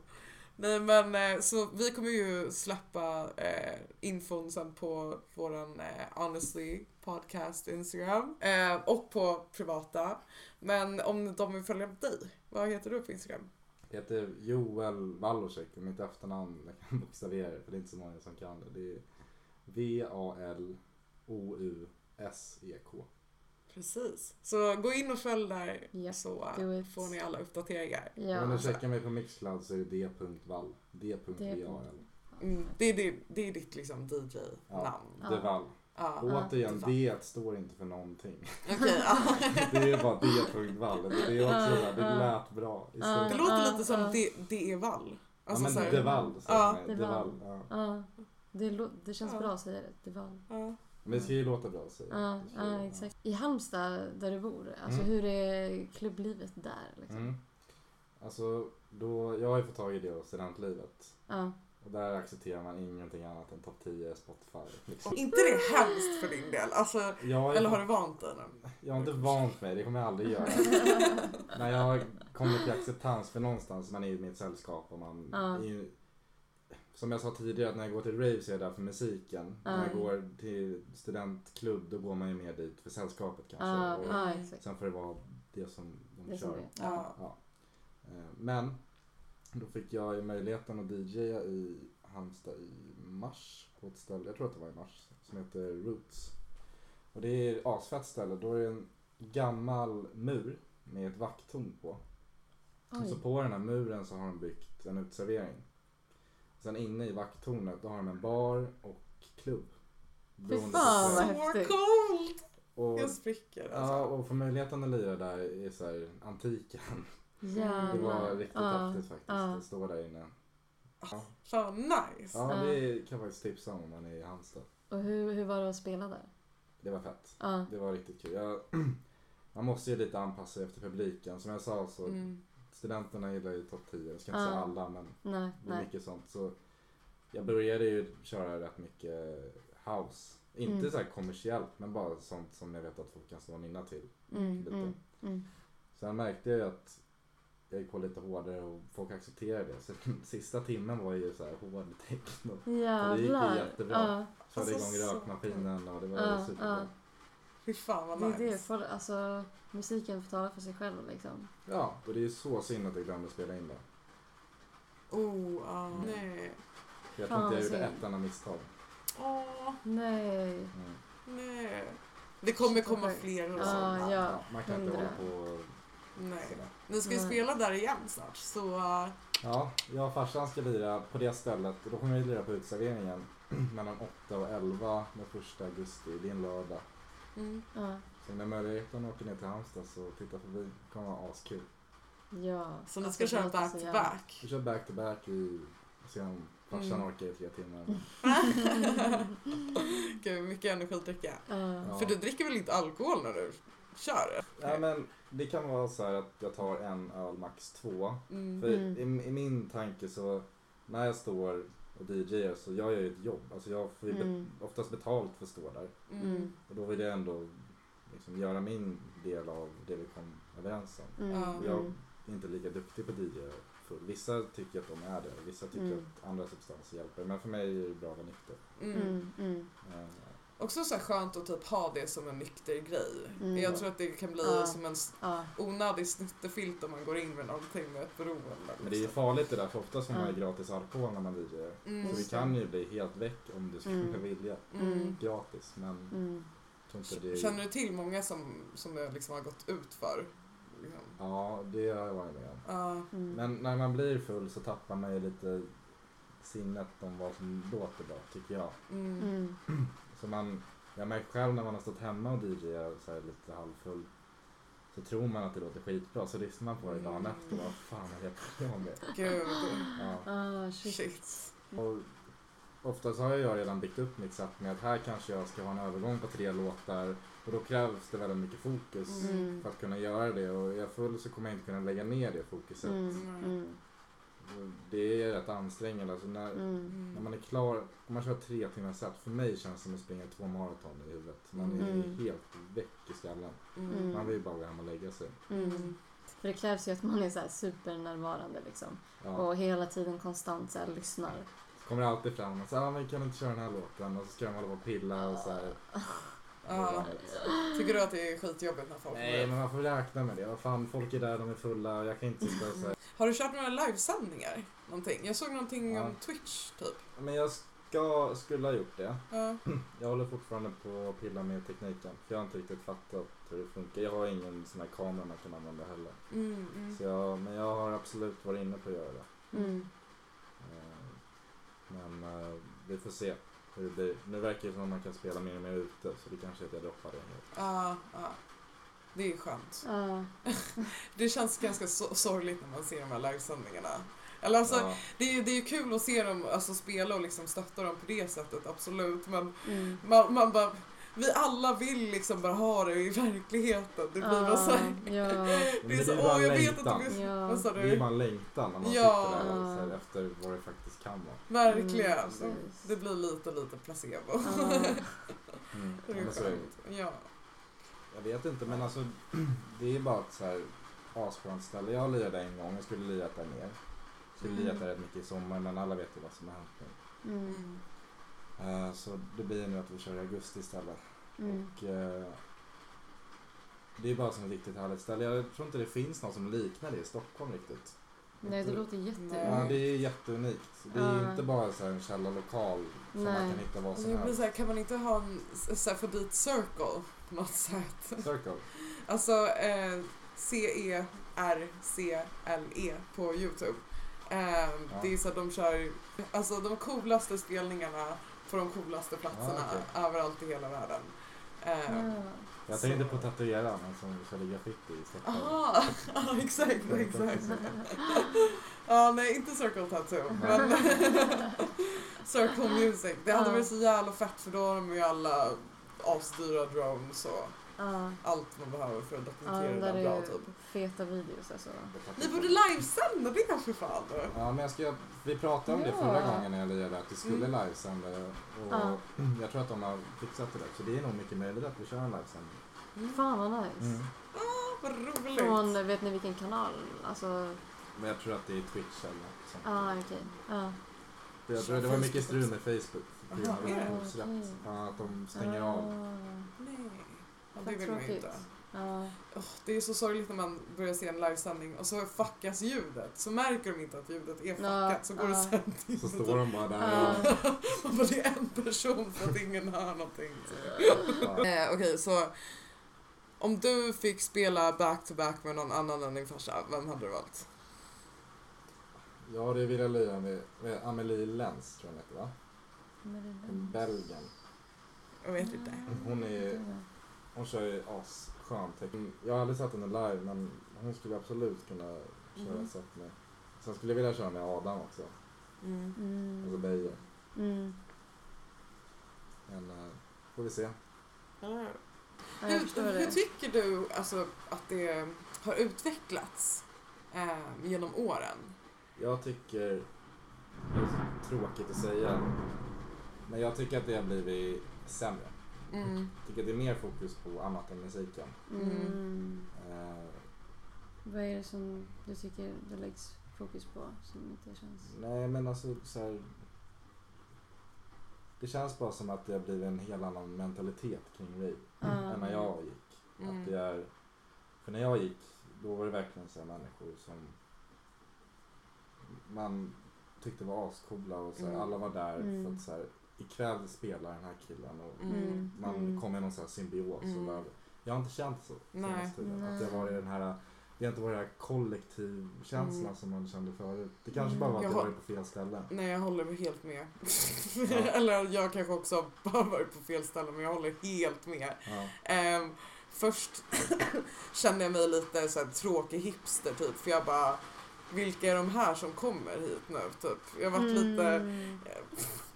Nej men eh, så vi kommer ju släppa eh, infon sen på våran eh, Honestly podcast Instagram. Eh, och på privata. Men om de vill följa dig, vad heter du på Instagram? Jag heter Joel Wallosek och mitt efternamn, jag kan bokstavera det för det är inte så många som kan det. Det är V-A-L-O-U-S-E-K. Precis. Så gå in och följ där Ja, så får ni alla uppdateringar. Ja. Om du checkar mig på Mixcloud så är det d.vall. D.V-A-L. Mm, det, är, det, det är ditt liksom DJ-namn. Ja. Deval. Ja. Ja. Återigen, Deval. D står inte för någonting. Okej, ja. Det är bara D.Vall. Det är också Ja, det ja. lät bra. i Ja. Det låter lite som ja. det, det är vall. Alltså, ja så men här- Deval säger Ja. man. Deval. Deval. Ja. Ja. Det, det känns Ja. bra att säga det. Det var. Ja. Men det ska ju låta bra att säga. Ja, Det ja, exakt. I Halmstad där du bor, alltså Mm. hur är klubblivet där? Liksom? Mm. Alltså, då, jag har ju fått tag i det av studentlivet. Ja. Där accepterar man ingenting annat än topp 10 Spotify. Liksom. Inte det hemskt för din del? Alltså, Jag, eller har du vant dig nu? jag har inte vant mig, det kommer jag aldrig göra. När jag kommit till acceptans för någonstans, man är i ett sällskap och man Ja. är ju, Som jag sa tidigare, att när jag går till rave så är jag där för musiken. Ja. När jag går till studentklubb då går man ju mer dit för sällskapet kanske. Ja, och sen får det vara det som de Det kör. som. Ja. Eh, Men då fick jag ju möjligheten att DJa i Halmstad i mars på ett ställe, jag tror att det var i mars, som heter Roots. Och det är ett asfett ställe, då är det en gammal mur med ett vakttorn på. Och så Oj. på den här muren så har de byggt en uteservering. Sen inne i vakttornet då har de en bar och klubb. På fan, vad kväll. Så häftigt. coolt! och, Jag spricker Ja, alltså. och få möjligheten att lira där i så här antiken. Jävlar. Det var riktigt Ja, häftigt faktiskt ja. att stå där inne. Ja, Fan nice. ja Ja. det kan jag faktiskt tipsa om om man är i Halmstad. Och hur, hur var det att spela där? Det var fett. Ja. Det var riktigt kul. Jag, man måste ju lite anpassa sig efter publiken. Som jag sa så Mm. studenterna gillar ju topp 10. Jag ska inte Ja. säga alla men Nej, det är nej. mycket sånt. Så jag började ju köra rätt mycket house. Inte Mm. så här kommersiellt men bara sånt som jag vet att folk kan stå och nynna till. Mm, lite. mm, mm. Sen märkte jag ju att jag gick på lite hårdare och folk accepterade det. Så sista timmen var ju så här hård techno. Jävlar. det gick ju jättebra. Ja, Körde Alltså, igång så rökmaskinen och det var Ja, superbra. ja. Fy fan vad det är nice. det. För, alltså, musiken får tala för sig själv liksom. Ja, och det är ju så synd att jag glömde spela in det. Oh, ah, nej. För jag tror inte jag gjorde ett enda misstag. Åh, Nej. Mm. nej. Det kommer komma fler och Ja, sånt. ja. Man kan inte hålla på Nej. sådär. Ni ska ju Nej. spela där igen snart så uh, Ja, jag och farsan ska lira på det stället. Då kommer vi lira på uteserveringen mellan 8 och 11 den första augusti. Det är en lördag. mm. Ja. Så när möjligheten åker ner till Halmstad så titta förbi. Det kommer vara askul. ja. Så ni ska köra back to back. Vi kör back to back i, se om farsan Mm. orkar i tre timmar. Gud, mycket energi att dricka. Ja. Ja. För du dricker väl inte alkohol när du kör? Ja, men det kan vara så här att jag tar en öl, max två. Mm. För Mm. i, i min tanke så när jag står och DJar så jag gör ju ett jobb. Alltså jag får ju be- Mm. oftast betalt för att stå där. Mm. Och då vill jag ändå liksom göra min del av det vi kom överens om. Mm. Ja. Och Jag Mm. är inte lika duktig på DJ full. Vissa tycker att de är det, vissa tycker Mm. att andra substanser hjälper. Men för mig är det bra att vara nykter. Mm. Mm. Mm. Också så här skönt att typ ha det som en nykter grej. Mm. Jag tror att det kan bli Ja. som en Ja. onödig snuttefilt om man går in med någonting med ett beroende. Men det är ju liksom. farligt det där för oftast får man Ja. gratis alkohol när man DJar. Mm. Så vi kan ju bli helt väck om du skulle Mm. vilja. Mm. Gratis men Mm. det Känner du till många som, som det liksom har gått ut för? Liksom? Ja, det har jag varit med om. Ja. Mm. Men när man blir full så tappar man ju lite sinnet om vad som låter bra, tycker jag. Mm. Mm. Så man, jag märker själv när man har stått hemma och DJar så här lite halvfull så tror man att det låter skitbra så lyssnar man på det dagen Mm. efter och vad fan är det jag på med? Gud. Ja. Ah, shit. Shit. Och oftast har jag redan byggt upp mitt sätt med att här kanske jag ska ha en övergång på tre låtar och då krävs det väldigt mycket fokus Mm. för att kunna göra det och är jag full så kommer jag inte kunna lägga ner det fokuset. Mm. Det är rätt ansträngande. Alltså när, Mm. när man är klar, om man kör tre timmar set, för mig känns det som att springa två maraton i huvudet. Man är Mm. helt väck i skallen. Mm. Man vill bara gå hem och lägga sig. Mm. För det krävs ju att man är så här supernärvarande liksom. Ja. Och hela tiden konstant så här lyssnar. Kommer alltid fram och så ah, men kan du inte köra den här låten? Och så ska de hålla på och pilla och så här. Ja. Tycker du att det är skitjobbigt när folk Nej men man får räkna med det. Vad fan, folk är där, de är fulla och jag kan inte sitta och så här. Har du kört några livesändningar? Någonting? Jag såg någonting Ja. om Twitch typ. Men jag ska, skulle ha gjort det. Ja. Jag håller fortfarande på att pilla med tekniken. För jag har inte riktigt fattat hur det funkar. Jag har ingen sån här kamera man kan använda heller. Mm, mm. Så jag, men jag har absolut varit inne på att göra det. Mm. Eh, Men eh, vi får se hur det blir. Nu verkar det som att man kan spela mer och mer ute så det kanske är att jag droppar det helt. Ja, ja. Det är skönt. Ja. Det känns ganska so- sorgligt när man ser de här livesändningarna. Eller alltså, Ja, det, är, det är kul att se dem alltså, spela och liksom stötta dem på det sättet, absolut. Men Mm. man, man bara, vi alla vill liksom bara ha det i verkligen. Det blir bara så här, Ja. det är så, åh jag en vet att längtan. det blir... Ja. Vad sa det du? bara en längtan när man Ja. sitter där och, så här, efter vad det faktiskt kan vara. Verkligen. Mm, det blir lite, lite placebo. Ja. Mm. Det Ja, är men så är det. skönt. Ja. Jag vet inte men alltså det är bara ett så här asskönt ställe. Jag lirade en gång, jag skulle lirat där mer. Jag skulle Mm. lirat där rätt mycket i sommar men alla vet ju vad som har hänt nu. Mm. Eh, så det blir nu att vi kör i augusti istället. Mm. Och, eh, det är bara som ett riktigt härligt ställe. Jag tror inte det finns något som liknar det i Stockholm riktigt. Nej, det låter jätte... Nej. Ja, det är jätteunikt. Det är Ja. inte bara så här en källarlokal som man Nej. kan hitta vad som helst. kan man inte ha en så här, få dit Circle på något sätt? Circle. Alltså eh, C-E-R-C-L-E på Youtube. Eh, Det är så att de kör alltså, de coolaste spelningarna på de coolaste platserna Ah, överallt i hela världen. Eh, Ja. Jag Så- tänkte på tatueraren som körde graffiti i Stockholm. Aha, ja exakt, exakt. Ja, nej inte Circle Tattoo, men Circle Music. Det hade Ja. varit så jävla fett för då har de ju alla asdyra drones och Ja. allt man behöver för att Ja, dokumentera de det bra typ. feta videos alltså. Ni borde livesända det för fan. Ja, men jag ska, vi pratade om det Ja. förra gången när jag lirade att vi skulle Mm. livesända det. Och Ja. Jag tror att de har fixat det där. Så det är nog mycket möjligt att vi kör en livesändning. Fan vad nice. Mm. Vad roligt. Från, vet ni vilken kanal? Alltså, Men jag tror att det är Twitch eller något sånt. ah okej. Ja. För jag tror att det var mycket strul med Facebook. Av Aha, är det? Okej. Ja, att de stänger av. Ah. Nej. Ja, det vill man ju inte. Ja. Åh, det är så sorgligt när man börjar se en livesändning och så fuckas ljudet. Så märker de inte att ljudet är fuckat. Ja, Så går det ja. sen Så står de bara där. Ja. Man bara, det är en person för att ingen hör någonting. Ja. Eh, Okej, så om du fick spela back-to-back med någon annan än din farsa, vem hade du valt? Jag hade velat lira med, med Amelie Lenz, tror jag hon heter va? Belgien. Jag vet inte. Hon är, hon kör ju asskön teckning. Jag har aldrig sett henne live men hon skulle absolut kunna köra ett set med. Sen skulle jag vilja köra med Adam också. Mm. Alltså Mm. Beijer. Mm. Men eh, får vi se. Förstår Hur, hur tycker du alltså, att det har utvecklats eh, genom åren? Jag tycker, det är tråkigt att säga, men jag tycker att det har blivit sämre. Mm. Jag tycker att det är mer fokus på annat än musiken. Mm. Eh, Vad är det som du tycker det läggs fokus på som inte känns... nej men alltså så här, Det känns bara som att det har blivit en helt annan mentalitet kring rave Ja. än när jag gick. Mm. Att det är, för när jag gick, då var det verkligen så människor som man tyckte var ascoola och så här, Mm. alla var där Mm. för att så här, ikväll spelar den här killen och Mm. man Mm. kom i någon sån här symbios. Mm. Och bara, jag har inte känt så senaste tiden. Att varit den här det har inte varit den här kollektivkänslan Mm. som man kände förut. Det kanske Mm. bara var att Jag jag har- varit på fel ställe. Nej, jag håller helt med. Ja. Eller jag kanske också har varit på fel ställe, men jag håller helt med. Ja. Ehm, först kände jag mig lite så här, tråkig hipster typ, för jag bara vilka är de här som kommer hit nu? Typ. Jag vart lite, Mm.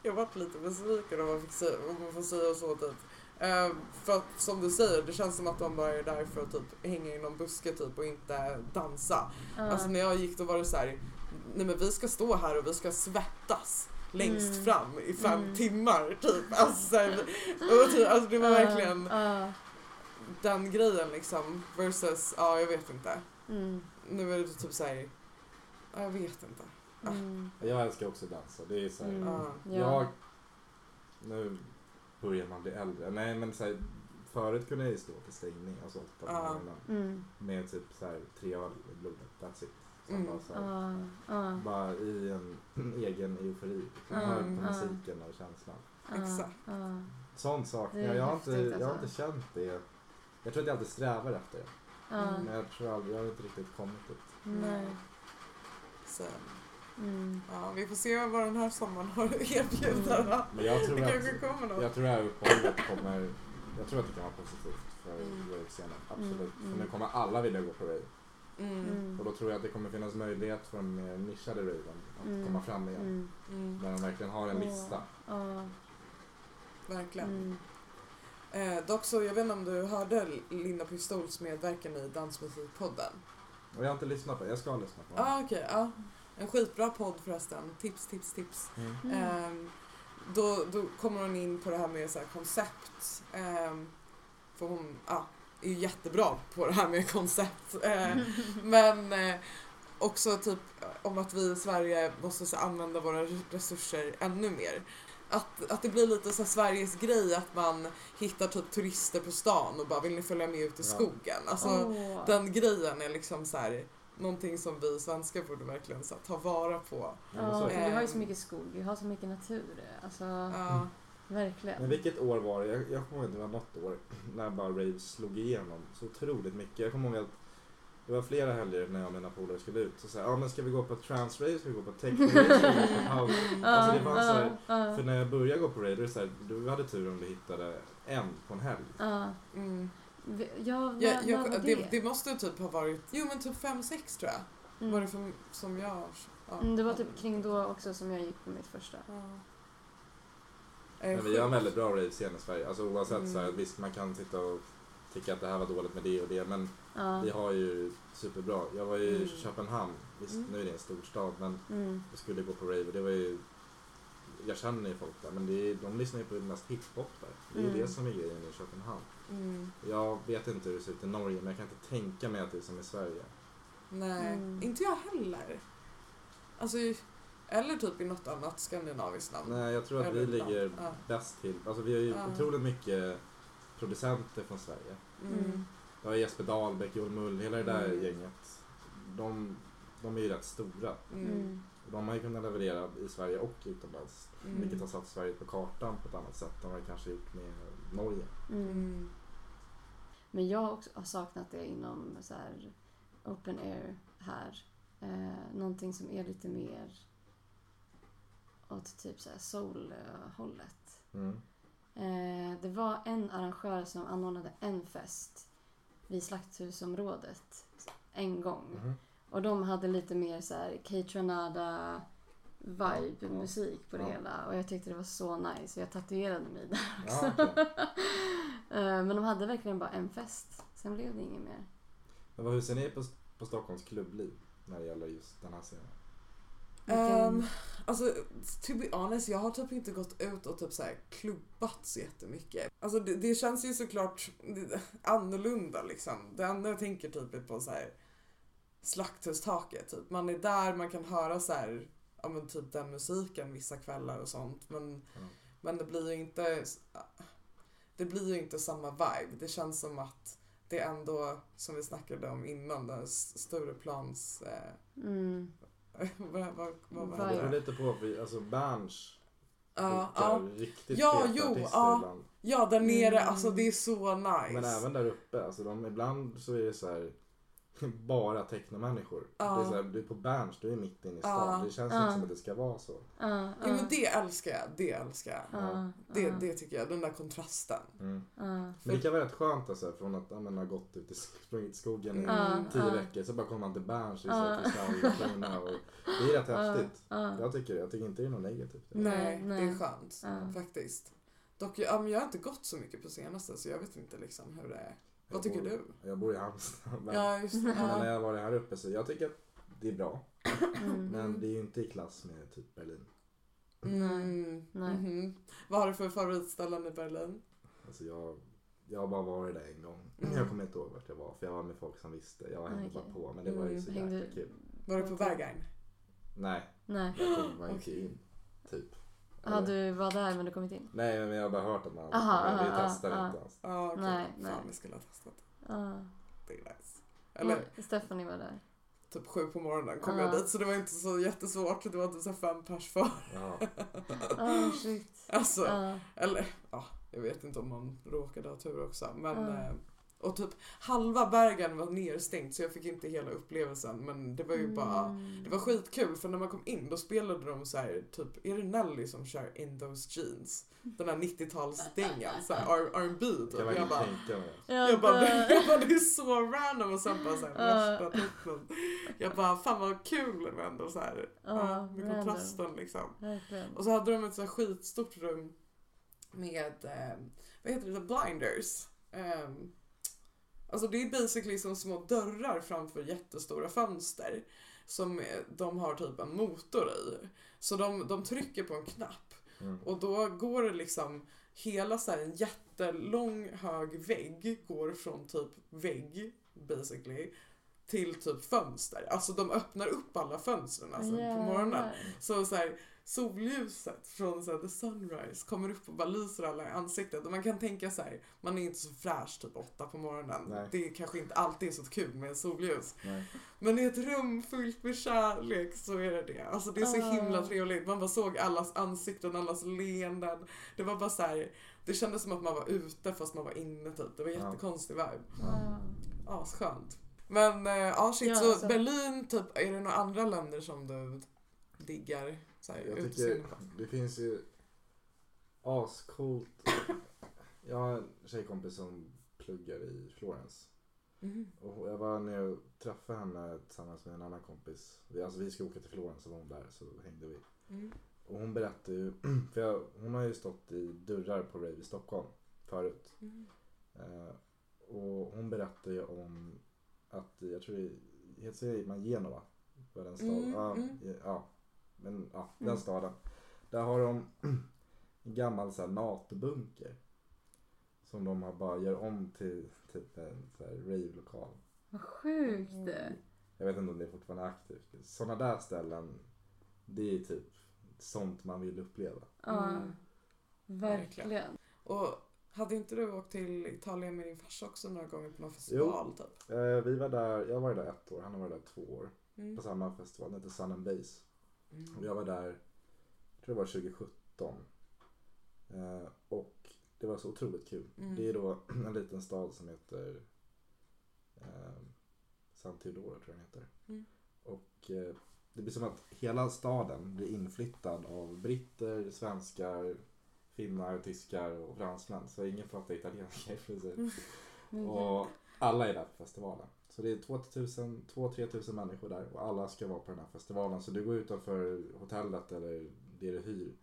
jag vart lite besviken om man, fick säga, om man får säga så typ. Ehm, för att som du säger, det känns som att de bara är där för att typ hänga i någon buske typ och inte dansa. Ja. Alltså när jag gick då var det så här, nej men vi ska stå här och vi ska svettas längst Mm. fram i fem Mm. timmar typ. Alltså, så här, typ, alltså det var Ja, verkligen den grejen liksom versus, ja jag vet inte. Mm. Nu är det typ såhär, jag vet inte. Mm. Jag älskar också dansa. Det är så här, Mm. Ja. Jag, nu börjar man bli äldre. Nej men så här, förut kunde jag ju stå till stängning, alltså åtta på morgonen. Mm. Med typ så här, tre öl i blodet, that's it. Mm. bara, så här, Ja, ja, bara i en egen eufori. Liksom. Hör på musiken och känslan. Exakt. Sånt saknar jag. Jag har, inte, häftigt, jag har alltså. inte känt det. Jag tror att jag alltid strävar efter det. Men jag tror aldrig, jag har inte riktigt kommit dit. Nej. Så, Mm. ja, vi får se vad den här sommaren har att erbjuda Mm. Men jag tror Det att kanske kommer något. Jag tror det här uppehållet kommer, jag tror att det kan vara positivt för Mm. Absolut. Mm, För mm. nu kommer alla vilja gå på rave. Mm. Mm. Och då tror jag att det kommer finnas möjlighet för de mer nischade raven att Mm. komma fram igen. Mm. Mm. Där de verkligen har en lista. Ja. Verkligen. Mm. Eh, dock så, jag vet inte om du hörde Linda Pistols medverkan i Dansmusikpodden? Och jag har inte lyssnat på det. Jag ska lyssna på Ja, det. ah, okej. ja. En skitbra podd förresten. Tips, tips, tips. Mm. Ehm, då, då kommer hon in på det här med så här koncept. Ehm, för hon ja, är ju jättebra på det här med koncept. Ehm, men eh, också typ om att vi i Sverige måste så, använda våra resurser ännu mer. Att, att det blir lite så Sveriges grej att man hittar typ turister på stan och bara vill ni följa med ut i skogen. Alltså Åh. den grejen är liksom så här någonting som vi svenskar borde verkligen så här, ta vara på. Ja, för det. vi har ju så mycket skog, vi har så mycket natur. Alltså, Ja. verkligen. Men vilket år var det? Jag, jag kommer ihåg att det var något år när bara rave slog igenom så otroligt mycket. Jag kommer ihåg att det var flera helger när jag och mina polare skulle ut. Så jag, ja men ska vi gå på trans-rave, ska vi gå på techno-rave, ska vi gå på house? Alltså det fanns så här, ja, för när jag började gå på rave, då är det så här, du hade tur om du hittade en på en helg. ja. Mm. Ja, när, Ja, när jag, var det, det? det måste typ ha varit, jo men typ 5-6 tror jag. Mm. Var det för, som jag... Ja. Mm, det var typ kring då också som jag gick på mitt första. Ja. Men vi har en väldigt bra rave-scen i Sverige. Alltså oavsett så här, Mm. visst man kan sitta och tycka att det här var dåligt med det och det men Ja. vi har ju superbra. Jag var i Mm. Köpenhamn, visst Mm. nu är det en storstad men Mm. jag skulle gå på rave och det var ju jag känner ju folk där men det är, de lyssnar ju på mest hiphop där. Det är ju Mm. det som är grejen i Köpenhamn. Mm. Jag vet inte hur det ser ut i Norge men jag kan inte tänka mig att det är som i Sverige. Nej, Mm. inte jag heller. Alltså, eller typ i något annat skandinaviskt land. Nej jag tror att vi Eller land. ligger Ja. bäst till. Alltså vi har ju Ja. otroligt mycket producenter från Sverige. Mm. Jag har Jesper Dahlbäck, Joel Mull, hela det där Mm. gänget. De, de är ju rätt stora. Mm. De har ju kunnat leverera i Sverige och utomlands. Mm. Vilket har satt Sverige på kartan på ett annat sätt än vad det kanske gjort med Norge. Mm. Mm. Men jag har också har saknat det inom så här, open air här. Eh, någonting som är lite mer åt typ så här soul-hållet. Mm. Eh, det var en arrangör som anordnade en fest vid Slakthusområdet en gång. Mhm. Och de hade lite mer så här K-Tranada vibe Ja. musik på det Ja. hela. Och jag tyckte det var så nice. Jag tatuerade mig där Ja, också. okej. Eh, Men de hade verkligen bara en fest. Sen blev det inget mer. Men vad- hur ser ni på, på Stockholms klubbliv när det gäller just den här scenen? Um, alltså, to be honest, jag har typ inte gått ut och typ så här klubbat så jättemycket. Alltså det, det känns ju såklart annorlunda liksom. Det enda jag tänker typ är på så här slakthustaket. Typ. Man är där, man kan höra så här, ja men typ den musiken vissa kvällar och sånt. Men, Ja. men det blir ju inte det blir ju inte samma vibe. Det känns som att det är ändå, som vi snackade om innan, den Stureplans... Eh, Mm. vad, vad, vad var. Det det? beror lite på, alltså Berns Ja, ja. riktigt Ja, jo, artister ja. ibland. ja, där nere, Mm. alltså det är så nice. Men även där uppe, alltså de, ibland så är det så här bara technomänniskor. Ja. Det är så här, du är på Berns, du är mitt inne i Ja. stan. Det känns Ja. inte som att det ska vara så. Ja, Ja, men det älskar jag, det älskar jag. ja, Det, ja, det tycker jag, den där kontrasten. Mm. ja. Men det kan vara rätt skönt alltså, från att ja, men, ha gått ut i sprungit skogen i tio Ja. veckor så bara kommer man till Berns i Ja. kristallklorna och det är rätt häftigt. Ja, Jag tycker, jag tycker inte det är något negativt. Nej, Nej, det är skönt. Ja. Faktiskt. Dock, ja, men jag har inte gått så mycket på senaste så jag vet inte liksom hur det är. Vad tycker bor, du? Jag bor i Halmstad. Men, Ja, just det. men när Ja. jag var här uppe så jag tycker att det är bra. Mm. Men det är ju inte i klass med typ Berlin. Mm. Nej. Mhm. Vad har du för favoritställen i Berlin? Alltså jag, jag har bara varit där en gång. Mm. Jag kommer inte ihåg vart jag var för jag var med folk som visste. Jag hängde Okej. bara på men det var ju Mm. så Hängde- jäkla kul. Var du på Berghain? Nej, Nej. jag kom bara inte Okej. in. Typ. Ja, du var där men du kom inte in? Nej men jag har bara hört Aha, kommit. Vi aha, testade aha. inte ens. Ja, okej. Nej, Fan, nej. vi skulle ha testat. Ja. Det är nice. Eller Och Stephanie var där. typ sju på morgonen kom Ja. jag dit så det var inte så jättesvårt. Det var typ så fem pers för. Ja. Oh, shit. Alltså, Ja. eller ja, jag vet inte om man råkade ha tur också. Men, Ja. eh, och typ halva Bergen var nerstängt så jag fick inte hela upplevelsen. Men det var ju bara, Mm. det var skitkul för när man kom in då spelade de så här, typ, är det Nelly som kör In Those Jeans? Den här 90-talsdängan, såhär R- R&B typ. Jag bara, jag bara, jag bara, det är så random och sen bara såhär titeln. Jag bara, fan vad kul men ändå såhär, Ja, ja, med kontrasten liksom. Och så hade de ett så här skitstort rum med, eh, vad heter det, blinders. Um, alltså det är basically som små dörrar framför jättestora fönster. Som eh, de har typ en motor i. Så de, de trycker på en knapp Mm. och då går det liksom hela så här en jättelång hög vägg går från typ vägg basically till typ fönster. Alltså de öppnar upp alla fönstren alltså, på morgonen. Så, så här, solljuset från så här, the sunrise kommer upp och bara lyser alla i ansiktet. Och man kan tänka så här, man är inte så fräsch typ åtta på morgonen. Nej. Det är kanske inte alltid är så kul med solljus. Nej. Men i ett rum fullt med kärlek så är det det. Alltså det är så Ah. himla trevligt. Man bara såg allas ansikten, allas leenden. Det var bara så här, det kändes som att man var ute fast man var inne typ. Det var jättekonstig vibe. Ja. Asskönt. Men ja shit, Ja, så alltså- Berlin typ, är det några andra länder som du diggar? Så här, Jag tycker det finns ju ascoolt. Jag har en tjejkompis som pluggar i Florens. Mhm. Och jag var nere och träffade henne tillsammans med en annan kompis. Vi, alltså vi ska åka till Florens och var hon där så hängde vi. Mm. Och hon berättade ju, för jag, hon har ju stått i dörrar på rave i Stockholm förut. Mm. Eh, och hon berättade ju om att, jag tror det heter man Genova? Var den staden? Mm, ja, mm. ja, men ja, den Mm. staden. Där har de en gammal så här NATO-bunker. Som de har bara gör om till typ en så här rave-lokal. Vad sjukt. Jag vet inte om det är fortfarande aktivt. Sådana där ställen, det är typ sånt man vill uppleva. Ja, Mm. verkligen. Och hade inte du åkt till Italien med din farsa också några gånger på någon festival typ? Eh, vi var där, jag var där ett år, han har varit där två år. Mm. På samma festival, den heter Sun and Base. Mm. Jag var där, jag tror det var 2017. Eh, och det var så otroligt kul. Mm. Det är då en liten stad som heter eh, San Teodoro tror jag den heter. Mm. Och eh, det blir som att hela staden blir inflyttad av britter, svenskar, finnar, tyskar och fransmän. Så ingen pratar italienska i princip. Men Och alla är där på festivalen. Så det är 2-3 tusen människor där och alla ska vara på den här festivalen. Så du går utanför hotellet eller det du hyr,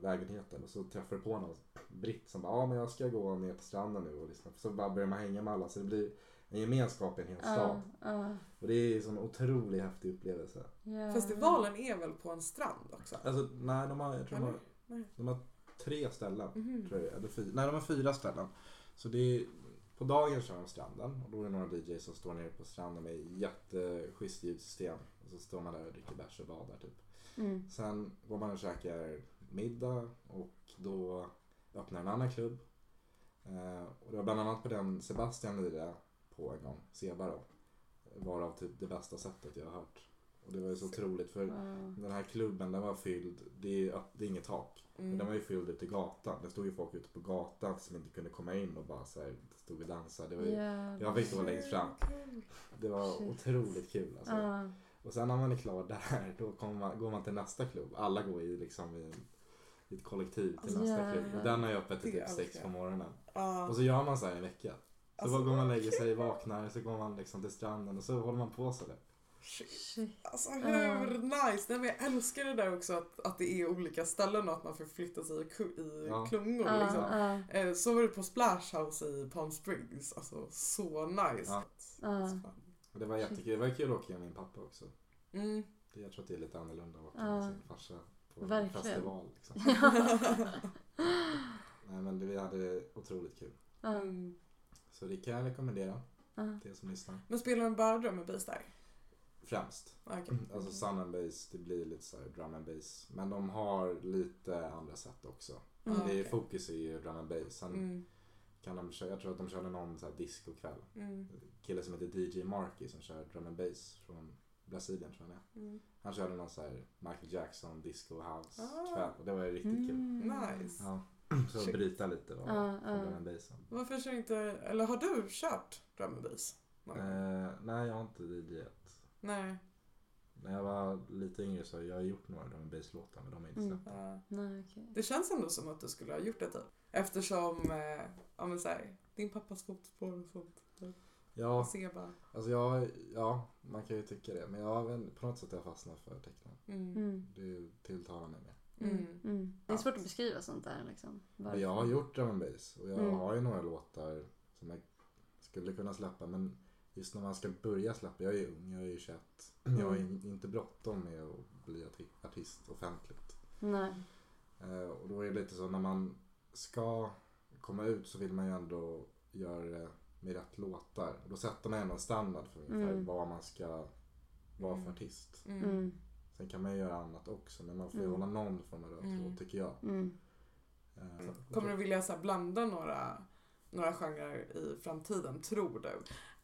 lägenheten och så träffar du på någon britt som bara ja men jag ska gå ner till stranden nu och lyssna. Så bara börjar man hänga med alla så det blir en gemenskap i en hel stad. Ja, ja, Och det är en sån otroligt häftig upplevelse. ja. Festivalen är väl på en strand också? Alltså nej de har, jag tror de har, de har tre ställen. Mhm. Tror jag, eller fyra, nej de har fyra ställen. Så det är, på dagen kör de stranden och då är det några DJs som står nere på stranden med jätteschysst ljudsystem. Och så står man där och dricker bärs och badar typ. Mm. Sen går man och käkar middag och då öppnar en annan klubb. Eh, och det var bland annat på den Sebastian lirade på en gång, Seba då. Varav typ det bästa sättet jag har hört. Och det var ju så otroligt för Ja. den här klubben den var fylld, det är, det är inget tak. Mm. Men den var ju fylld ute i gatan. Det stod ju folk ute på gatan som inte kunde komma in och bara så här, stod och dansade. Det var, ju, Jävlar. jag fick stå längst fram. Det var Shit. otroligt kul alltså. Ja. Och sen när man är klar där, då man, går man till nästa klubb. Alla går ju liksom i, i ett kollektiv till Alltså, nästa klubb. jävlar. Och den har ju öppet till typ sex på morgonen. Ja. Och så gör man så här en vecka. Så Alltså, bara går man och lägger sig, vaknar, så går man liksom till stranden och så håller man på så där. Shit. Shit. Alltså hur nice? Nej, men jag älskar det där också att, att det är olika ställen och att man förflyttar sig i, ku- i Ja. klungor. Ja, Liksom. Eh, Så var det på Splash House i Palm Springs. Alltså så nice. Och det var jättekul. Det var kul att åka med min pappa också. Mm. Det, jag tror att det är lite annorlunda att åka med sin farsa på en Verkligen. festival. Liksom. Nej men det, vi hade otroligt kul. Mm. Så det kan jag rekommendera till er som lyssnar. Men spelar de bara bass där? Främst. Okej. Alltså sun and bass, det blir lite så här drum and bass. Men de har lite andra sätt också. Mm. Det är. Fokus är ju drum and bass. Sen Mm. kan de köra, jag tror att de körde någon så här discokväll. Mm. Kille som heter DJ Marky som kör drum and bass från Brasilien tror jag han är. Mm. Han körde någon så här Michael Jackson disco house Ah. kväll och det var ju riktigt kul. Mm. Nice. Ja. Så Shit. bryta lite då drum and bassen. Varför kör inte, eller har du kört drum och bass? Eh, nej jag har inte DJat. Nej. När jag var lite yngre så har jag gjort några and bass låtar men de är inte Mm. släppta. Ja. Nej, okej. Det känns ändå som att du skulle ha gjort det typ. Eftersom, eh, ja men såhär, din pappas fotspår och sånt. Ja, Seba. alltså jag, ja man kan ju tycka det. Men jag på något sätt har jag fastnat för tecknen. Mm. Mm. Det tilltalar mig mer. Mm. Mm. Mm. Det är svårt att beskriva sånt där liksom. Men jag har gjort drum and bass och jag Mm. har ju några låtar som jag skulle kunna släppa men just när man ska börja släppa, jag är ung, jag är ju 21. Jag har Mm. in- inte bråttom med att bli arti- artist offentligt. Nej. Eh, och då är det lite så när man ska komma ut så vill man ju ändå göra det med rätt låtar. Och då sätter man ändå en standard för ungefär Mm. vad man ska vara för Mm. artist. Mm. Mm. Sen kan man ju göra annat också men man får ju Mm. hålla någon form av röd tråd Mm. tycker jag. Mm. Eh, Kommer du vilja så blanda några, några genrer i framtiden, tror du?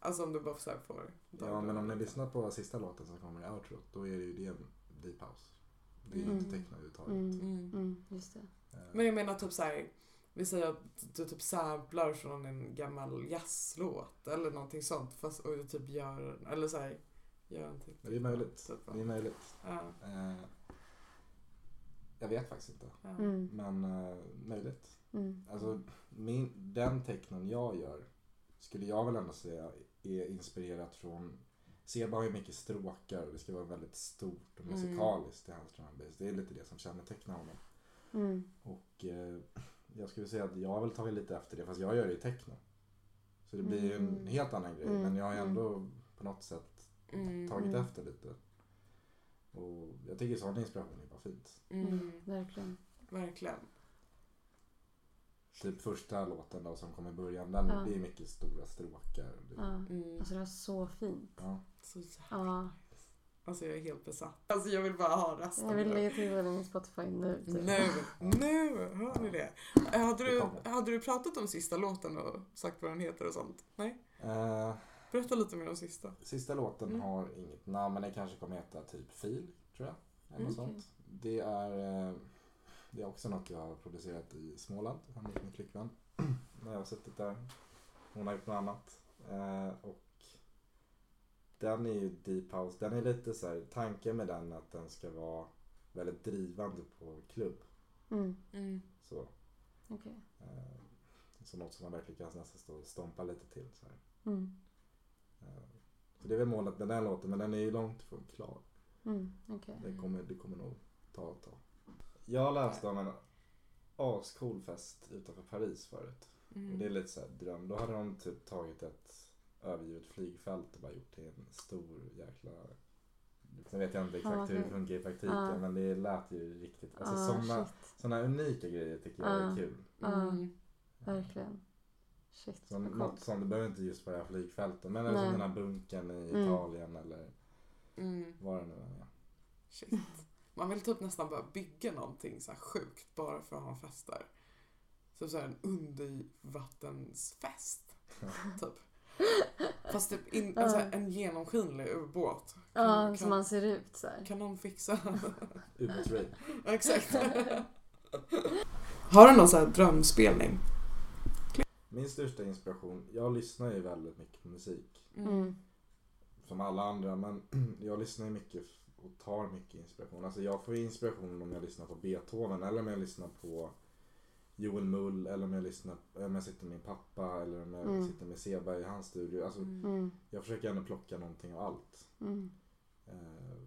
Alltså om du bara så här, får... Ja men om ni lyssnar på sista låten som kommer i outrot då är det ju det deep house. Det är ju inte Mm. techno överhuvudtaget. Mm. Mm. Mm. Just det. Eh, Men jag menar typ så här, vi säger att du typ samplar från en gammal jazzlåt eller någonting sånt fast och du typ gör, eller så här, gör en typ. Det är möjligt. Typ, Det är möjligt. ja, Eh, jag vet faktiskt inte. ja. Mm. Men eh, möjligt. Mm. Alltså min, den technon jag gör skulle jag väl ändå säga är inspirerat från Seba har ju mycket stråkar och det ska vara väldigt stort och Mm. musikaliskt i hans drum and bass. Det är lite det som kännetecknar honom. Mm. Och eh, jag skulle säga att jag har väl tagit lite efter det fast jag gör det i techno. Så det blir ju en Mm. helt annan grej Mm, men jag har mm. ändå på något sätt Mm. tagit Mm. efter lite. Och jag tycker sån inspiration är bara fint. Mm. Mm. Verkligen. Verkligen. Typ första låten då som kom i början, den, Ja. det är mycket stora stråkar. Ja. Mm. Alltså det var så fint. ja. Så jävla Ja. Alltså jag är helt besatt. Alltså jag vill bara ha resten. Jag vill lägga till den i Spotify nu. Typ. Nu, nu, hör ni det? Hade du, kommer. hade du pratat om sista låten och sagt vad den heter och sånt? Nej? Eh, Berätta lite mer om sista. sista låten Mm. har inget namn men den kanske kommer heta typ Fil, tror jag. Eller något Mm. sånt. Det är, eh, det är också något jag har producerat i Småland med min flickvän. När jag har suttit där. Hon har gjort något annat. Eh, och den är ju deep house. Den är lite så här, tanken med den att den ska vara väldigt drivande på klubb. Mm. Mm. Så, Okej. eh, så något som man verkligen kan nästan stå och stompa lite till. Så, här. Mm. Eh, så det är väl målet med den låten men den är ju långt ifrån klar. Mm. Okej. Det kommer, det kommer nog ta ett tag. Jag läste om en ascool fest utanför Paris förut. Och Mm. det är lite så här dröm. Då hade de typ tagit ett övergivet flygfält och bara gjort till en stor jäkla... Sen vet jag inte exakt Ja, hur det funkar i praktiken Ja. men det lät ju riktigt... Alltså Ah, sådana, sådana unika grejer tycker jag är Ja. kul. Mm. Verkligen. Shit. Vad något som, det behöver inte just vara flygfältet men eller Nej. som den här bunkern i Mm. Italien eller Mm. vad det nu än är. Shit. Man vill typ nästan bara bygga någonting så här sjukt bara för att ha en fest där. Så så här en undervattensfest. typ. Fast typ in, alltså, en genomskinlig ubåt. Kan- Ja, kan- som man ser ut så här. Kan någon fixa? Ubåtsraid. Exakt. Har du någon sån här drömspelning? Min största inspiration, jag lyssnar ju väldigt mycket på musik. Mm. Som alla andra men jag lyssnar ju mycket och tar mycket inspiration. Alltså jag får ju inspiration om jag lyssnar på Beethoven eller om jag lyssnar på Joel Mull eller om jag lyssnar om jag sitter med min pappa eller om jag Mm. sitter med Seba i hans studio. Alltså Mm. jag försöker ändå plocka någonting av allt. Mm. Eh,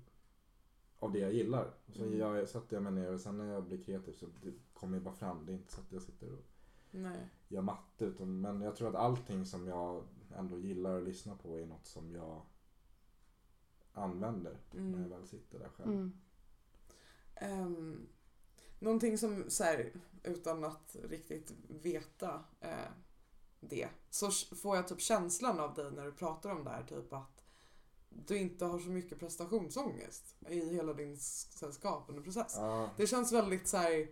av det jag gillar. Så Mm. jag sätter jag mig ner och sen när jag blir kreativ så det kommer ju bara fram. Det är inte så att jag sitter och Nej. gör matte. Utan, men jag tror att allting som jag ändå gillar att lyssna på är något som jag använder när jag Mm. väl sitter där själv. Mm. Um, någonting som så här, utan att riktigt veta eh, det så får jag typ känslan av dig när du pratar om det här typ att du inte har så mycket prestationsångest i hela din här, skapande process. Ja, Det känns väldigt så här,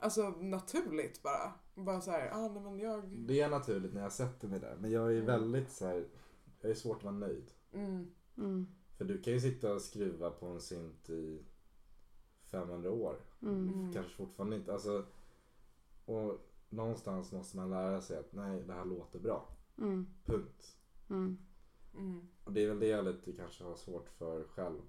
alltså naturligt bara. Bara så här, ah, nej men jag... det är naturligt när jag sätter mig där. Men jag är väldigt så här, jag är svårt att vara nöjd. Mm, Mm. För du kan ju sitta och skruva på en synt i 500 år. Mm. Mm. Kanske fortfarande inte, alltså. Och någonstans måste man lära sig att nej, det här låter bra. Mm. Punkt. Mm. mm, Och det är väl det jag lite kanske har svårt för själv.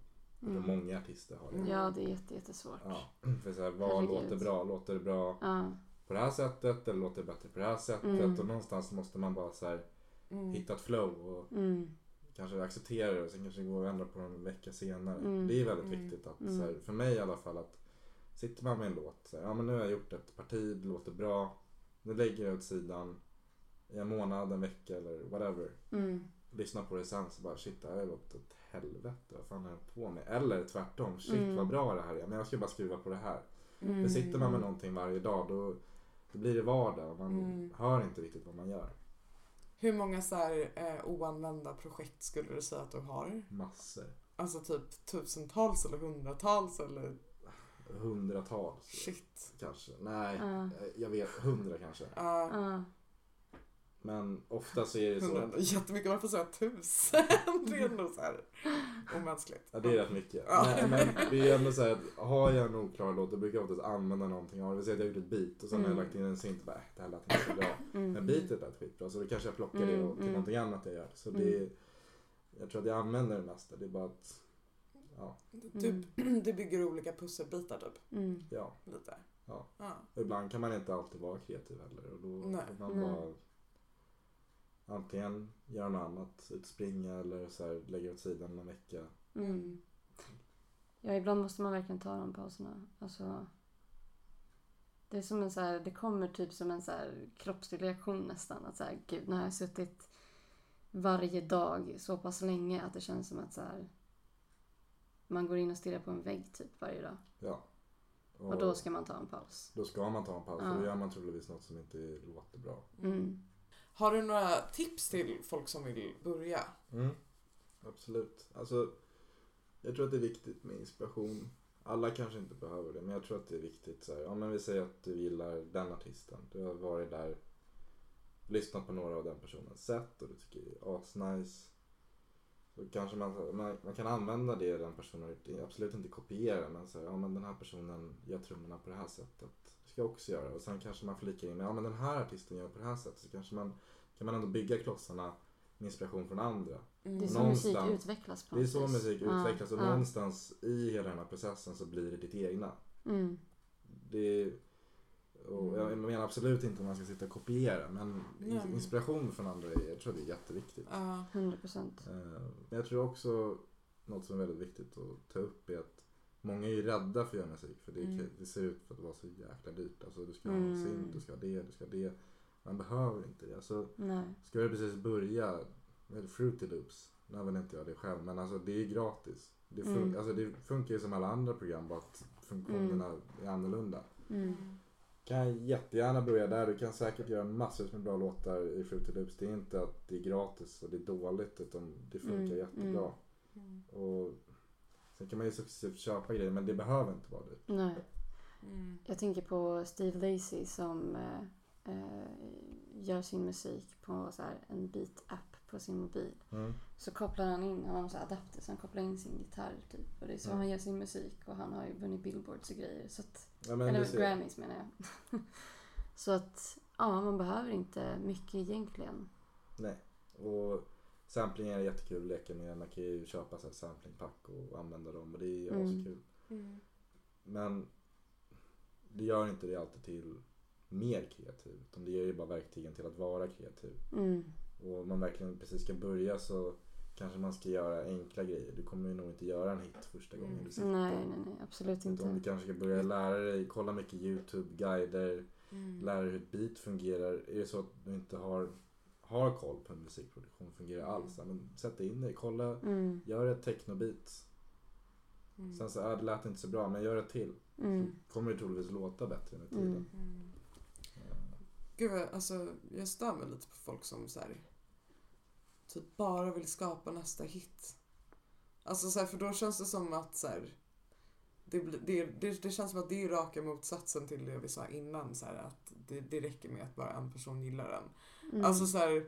Mm. många artister har det. Ja, det är jätte, jättesvårt. Ja, för så här, vad Herregud. låter bra? Låter det bra Ja. på det här sättet eller låter det bättre på det här sättet? Mm. Och någonstans måste man bara så här, mm, hitta ett flow och Mm. Kanske acceptera det och sen kanske gå och ändra på det en vecka senare. Mm. Det är väldigt Mm. viktigt att, Mm. så här, för mig i alla fall, att sitter man med en låt, så här, ja men nu har jag gjort ett parti, det låter bra, nu lägger jag åt sidan i en månad, en vecka eller whatever. Mm. Lyssna på det sen så bara shit det här har gått åt helvete, vad fan har jag på med? Eller tvärtom, shit Mm. vad bra det här är, men jag ska bara skruva på det här. mm, För sitter man med någonting varje dag då, då blir det vardag och man Mm. hör inte riktigt vad man gör. Hur många så här, eh, oanvända projekt skulle du säga att du har? Massor. Alltså typ tusentals eller hundratals eller Hundratals shit. kanske. Nej, eh, jag vet. Hundra kanske. Ja. Ja. Men ofta så är det så. Hundra, jättemycket, varför säger jag tusen? Det är ändå så här omänskligt. Ja, det är rätt mycket. Ja. Men, men det är ändå så här att har jag en oklar låt då brukar jag oftast använda någonting. Ja, det vill säga att jag har gjort ett beat och sen har jag Mm. lagt in en synt och bara, äh, det här lät inte så bra. Mm. Men beatet lät skitbra så då kanske jag plockar det Mm, och till mm. någonting annat jag gör. Så Mm. det är, jag tror att jag använder det mesta. Det är bara att, ja, Typ, det bygger olika pusselbitar typ. Mm. ja. Lite. Ja. Ja. Och ibland kan man inte alltid vara kreativ heller. Och då Nej. får man Nej. bara antingen göra något annat, ut springa eller så här, lägga åt sidan en vecka. Mm. Ja, ibland måste man verkligen ta de pauserna. Alltså, det är som en så här, det kommer typ som en så här kroppslig reaktion nästan. Att så här, gud, nu har jag suttit varje dag så pass länge att det känns som att så här, man går in och stirrar på en vägg typ varje dag. Ja. Och då ska man ta en paus. då ska man ta en paus Ja. då gör man troligtvis något som inte låter bra. Mm. Har du några tips till folk som vill börja? Mm. Absolut. Alltså, jag tror att det är viktigt med inspiration. Alla kanske inte behöver det, men jag tror att det är viktigt. Så här, ja, men vi säger att du gillar den artisten. Du har varit där, lyssnat på några av den personens sätt och du tycker det är asnice. Så kanske man, man, man kan använda det den personen har gjort. Absolut inte kopiera, men så här, ja men den här personen gör trummorna på det här sättet. Ska jag också göra. Och sen kanske man flikar in med, ja men den här artisten gör på det här sättet. Så kanske man, kan man ändå bygga klossarna med inspiration från andra. Mm. Det är så musik utvecklas på Det är så musik Ja, utvecklas och ja. någonstans i hela den här processen så blir det ditt egna. Mm. Det är, och jag menar absolut inte om man ska sitta och kopiera men inspiration från andra är, jag tror det är jätteviktigt. Ja. 100 procent. Eh, Men jag tror också något som är väldigt viktigt att ta upp är att många är ju rädda för att göra musik för det, Mm. det ser ut för att vara så jäkla dyrt. Alltså du ska ha Mm. en synt, du ska ha det, du ska ha det. Man behöver inte det. Alltså, Nej. Ska du precis börja med Fruity Loops, nu använder inte jag det själv, men alltså det är gratis. Det, fun- Mm. alltså, det funkar ju som alla andra program, bara att funktionerna är annorlunda. Mm. Kan jättegärna börja där, du kan säkert göra massor med bra låtar i Fruity Loops. Det är inte att det är gratis och det är dåligt, utan det funkar Mm, jättebra. Mm. Och sen kan man ju successivt köpa grejer, men det behöver inte vara det. Nej. Mm. Jag tänker på Steve Lacy som eh, eh, gör sin musik på så här, en beat-app på sin mobil. Så kopplar han in, han har en sån här adapter så han kopplar in sin gitarr typ. Och det är så Mm. han gör sin musik och han har ju vunnit billboards och grejer. Så att, Ja, men eller ser- Grammys menar jag. så att ja, man behöver inte mycket egentligen. Nej. Och sampling är jättekul att leka med. Man kan ju köpa så här samplingpack och använda dem och det är Mm. askul. Mm. Men det gör inte det alltid till mer kreativ. Utan det ger ju bara verktygen till att vara kreativ. Mm. Och om man verkligen precis ska börja så kanske man ska göra enkla grejer. Du kommer ju nog inte göra en hit första gången du sitter. Nej, nej, nej. Absolut Utan du inte. kanske ska börja lära dig, kolla mycket YouTube-guider, Mm. lära dig hur ett beat fungerar. Är det så att du inte har, har koll på hur musikproduktion fungerar alls, ja, men sätt in dig, kolla, Mm. gör ett technobeat. Mm. Sen så, ja, det lät inte så bra, men gör ett till. Mm. Kommer det troligtvis låta bättre med tiden. Mm. Mm. Eh, Gud, vad- alltså jag stör mig lite på folk som så här, typ bara vill skapa nästa hit. Alltså så här, för då känns det som att så här, det, blir- det, det, det känns som att det är raka motsatsen till det vi sa innan. Så här, att det, det räcker med att bara en person gillar den. Mm. Alltså så här,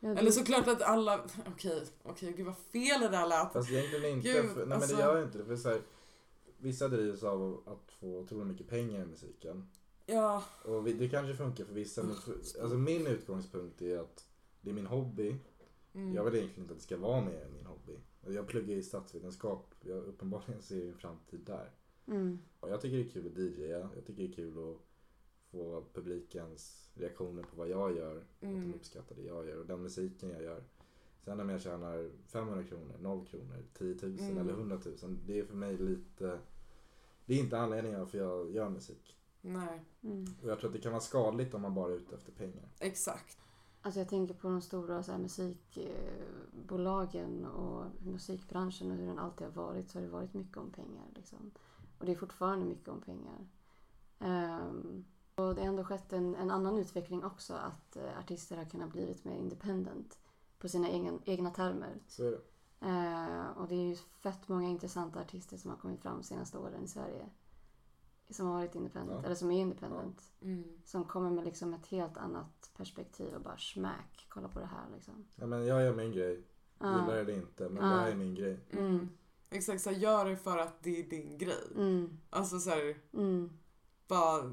eller såklart att alla, okej, okej, gud vad fel det där lät. Fast egentligen inte, Gud, för, nej alltså- men det gör ju inte det. För så här, vissa drivs av att få otroligt mycket pengar i musiken. Ja, Och vi, det kanske funkar för vissa, men för, alltså min utgångspunkt är att det är min hobby. mm, Jag vill egentligen inte att det ska vara mer än min hobby. Jag pluggar i statsvetenskap, jag uppenbarligen ser en framtid där. Mm. Och jag tycker det är kul att DJa, jag tycker det är kul att få publikens reaktioner på vad jag gör. Att de Mm. uppskattar det jag gör och den musiken jag gör. Sen om jag tjänar 500 kronor, 0 kronor, 10 000 Mm. eller 100 000. Det är för mig lite... Det är inte anledningen varför jag gör musik. nej, Mm. Och jag tror att det kan vara skadligt om man bara är ute efter pengar. exakt. Alltså jag tänker på de stora så här, musikbolagen och musikbranschen och hur den alltid har varit så har det varit mycket om pengar. Liksom. Och det är fortfarande mycket om pengar. Ehm, och det har ändå skett en, en annan utveckling också att eh, artister har kunnat blivit mer independent på sina egna, egna termer. Så är det. Eh, och det är ju fett många intressanta artister som har kommit fram de senaste åren i Sverige. Som har varit independent, Ja. eller som är independent. Mm. Som kommer med liksom ett helt annat perspektiv och bara smack, kolla på det här liksom. Ja, men jag gör min grej. Ja. Gillar det eller inte, men Ja. det här är min grej. Mm. Exakt, så här, gör det för att det är din grej. Mm. Alltså så här, Mm. bara...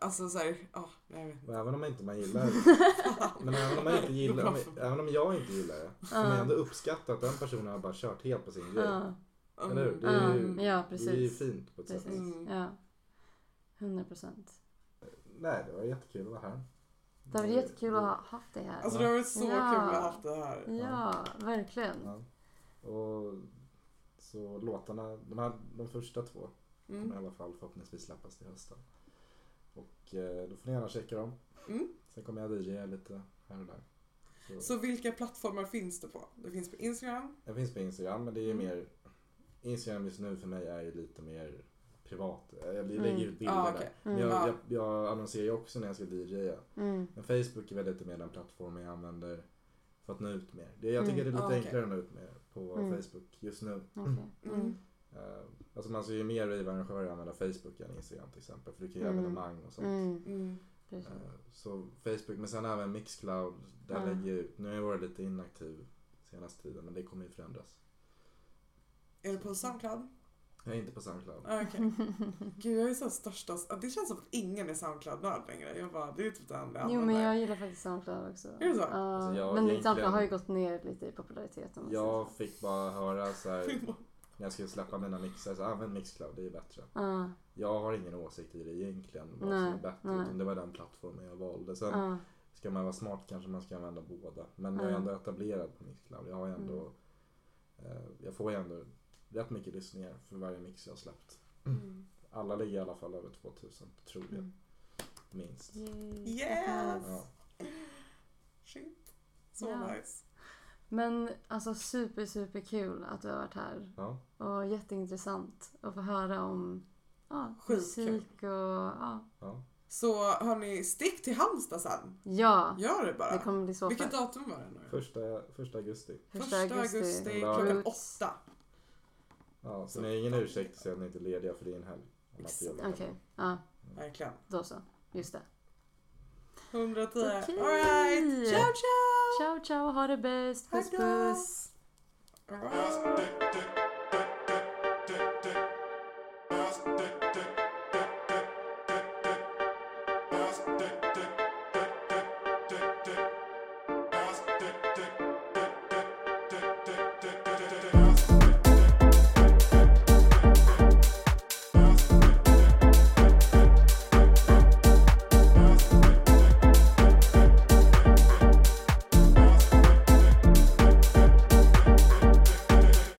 Alltså så här, ja, jag vet inte. Och även om inte man gillar Men även om, man inte gillar, om, även om jag inte gillar det, så kan man ändå uppskatta att den personen har bara kört helt på sin grej. Ja. Eller hur? Det är ju, Ja, ja, det är ju precis. fint på ett sätt. Precis. Mm. Ja. 100 procent. Nej, det var jättekul att vara här. Det var jättekul att ha haft dig här. Alltså det har varit så Ja. kul att ha haft det här. Ja, verkligen. Ja. Och så låtarna, de, här, de första två kommer i Mm. alla fall förhoppningsvis släppas till hösten. Och eh, då får ni gärna checka dem. Mm. Sen kommer jag DJa lite här och där. Så, Så vilka plattformar finns det på? Det finns på Instagram. Jag finns på Instagram men det är Mm. mer Instagram just nu för mig är ju lite mer privat. Jag Mm. lägger ut bilder Ah, där. okej. Men Mm. jag, Ja. jag, jag annonserar ju också när jag ska DJa. Mm. Men Facebook är väl lite mer den plattformen jag använder för att nå ut mer. Det, jag tycker Mm. det är lite Ah, okej. enklare att nå ut med på Mm. Facebook just nu. Okej. Mm. Mm. Uh, alltså man ser ju mer ravearrangörer använda Facebook än Instagram till exempel. För du kan ju Mm. evenemang och sånt. Mm. Mm. Precis. Eh, så Facebook, men sen även Mixcloud. Där Ja. lägger. Nu har jag varit lite inaktiv senaste tiden men det kommer ju förändras. Är det på Soundcloud? Jag är inte på Soundcloud. Ah, Okej. Gud jag är så största, det känns som att ingen är Soundcloud-nörd längre. Jag bara, det är typ det enda Jo men jag gillar faktiskt Soundcloud också. Är det så? Ja, Alltså, jag- men egentligen- Soundcloud har ju gått ner lite i popularitet. Jag fick bara höra så här när jag skulle släppa mina mixar, så använd Mixcloud, det är bättre. Ja, Jag har ingen åsikt i det egentligen, vad Nej, som är bättre. nej. Utan det var den plattformen jag valde. Sen ja, ska man vara smart kanske man ska använda båda. Men jag är ändå etablerad på Mixcloud. Jag har ju ändå, eh, jag får ju ändå rätt mycket lyssningar för varje mix jag har släppt. Mm. Alla ligger i alla fall över 2000, tror jag. Mm. Minst. Yay. Yes! Ja. Shit. Så Ja. nice. Men alltså super super kul att du har varit här. Ja. Och jätteintressant att få höra om ja, musik och ja. ja. Så hörni, stick till Halmstad sen. Ja, Gör det bara. det kommer bli så Vilket datum var det nu? Första, första augusti. Första augusti. Ja. klockan åtta. Ja, så ni har ingen ursäkt att säga att ni inte är lediga för det är en helg. Okej, ja, Verkligen. då så. Just det. 110. Okej. Alright. Ciao ciao! Ciao ciao, ha det bäst. Puss puss. Alright. Bust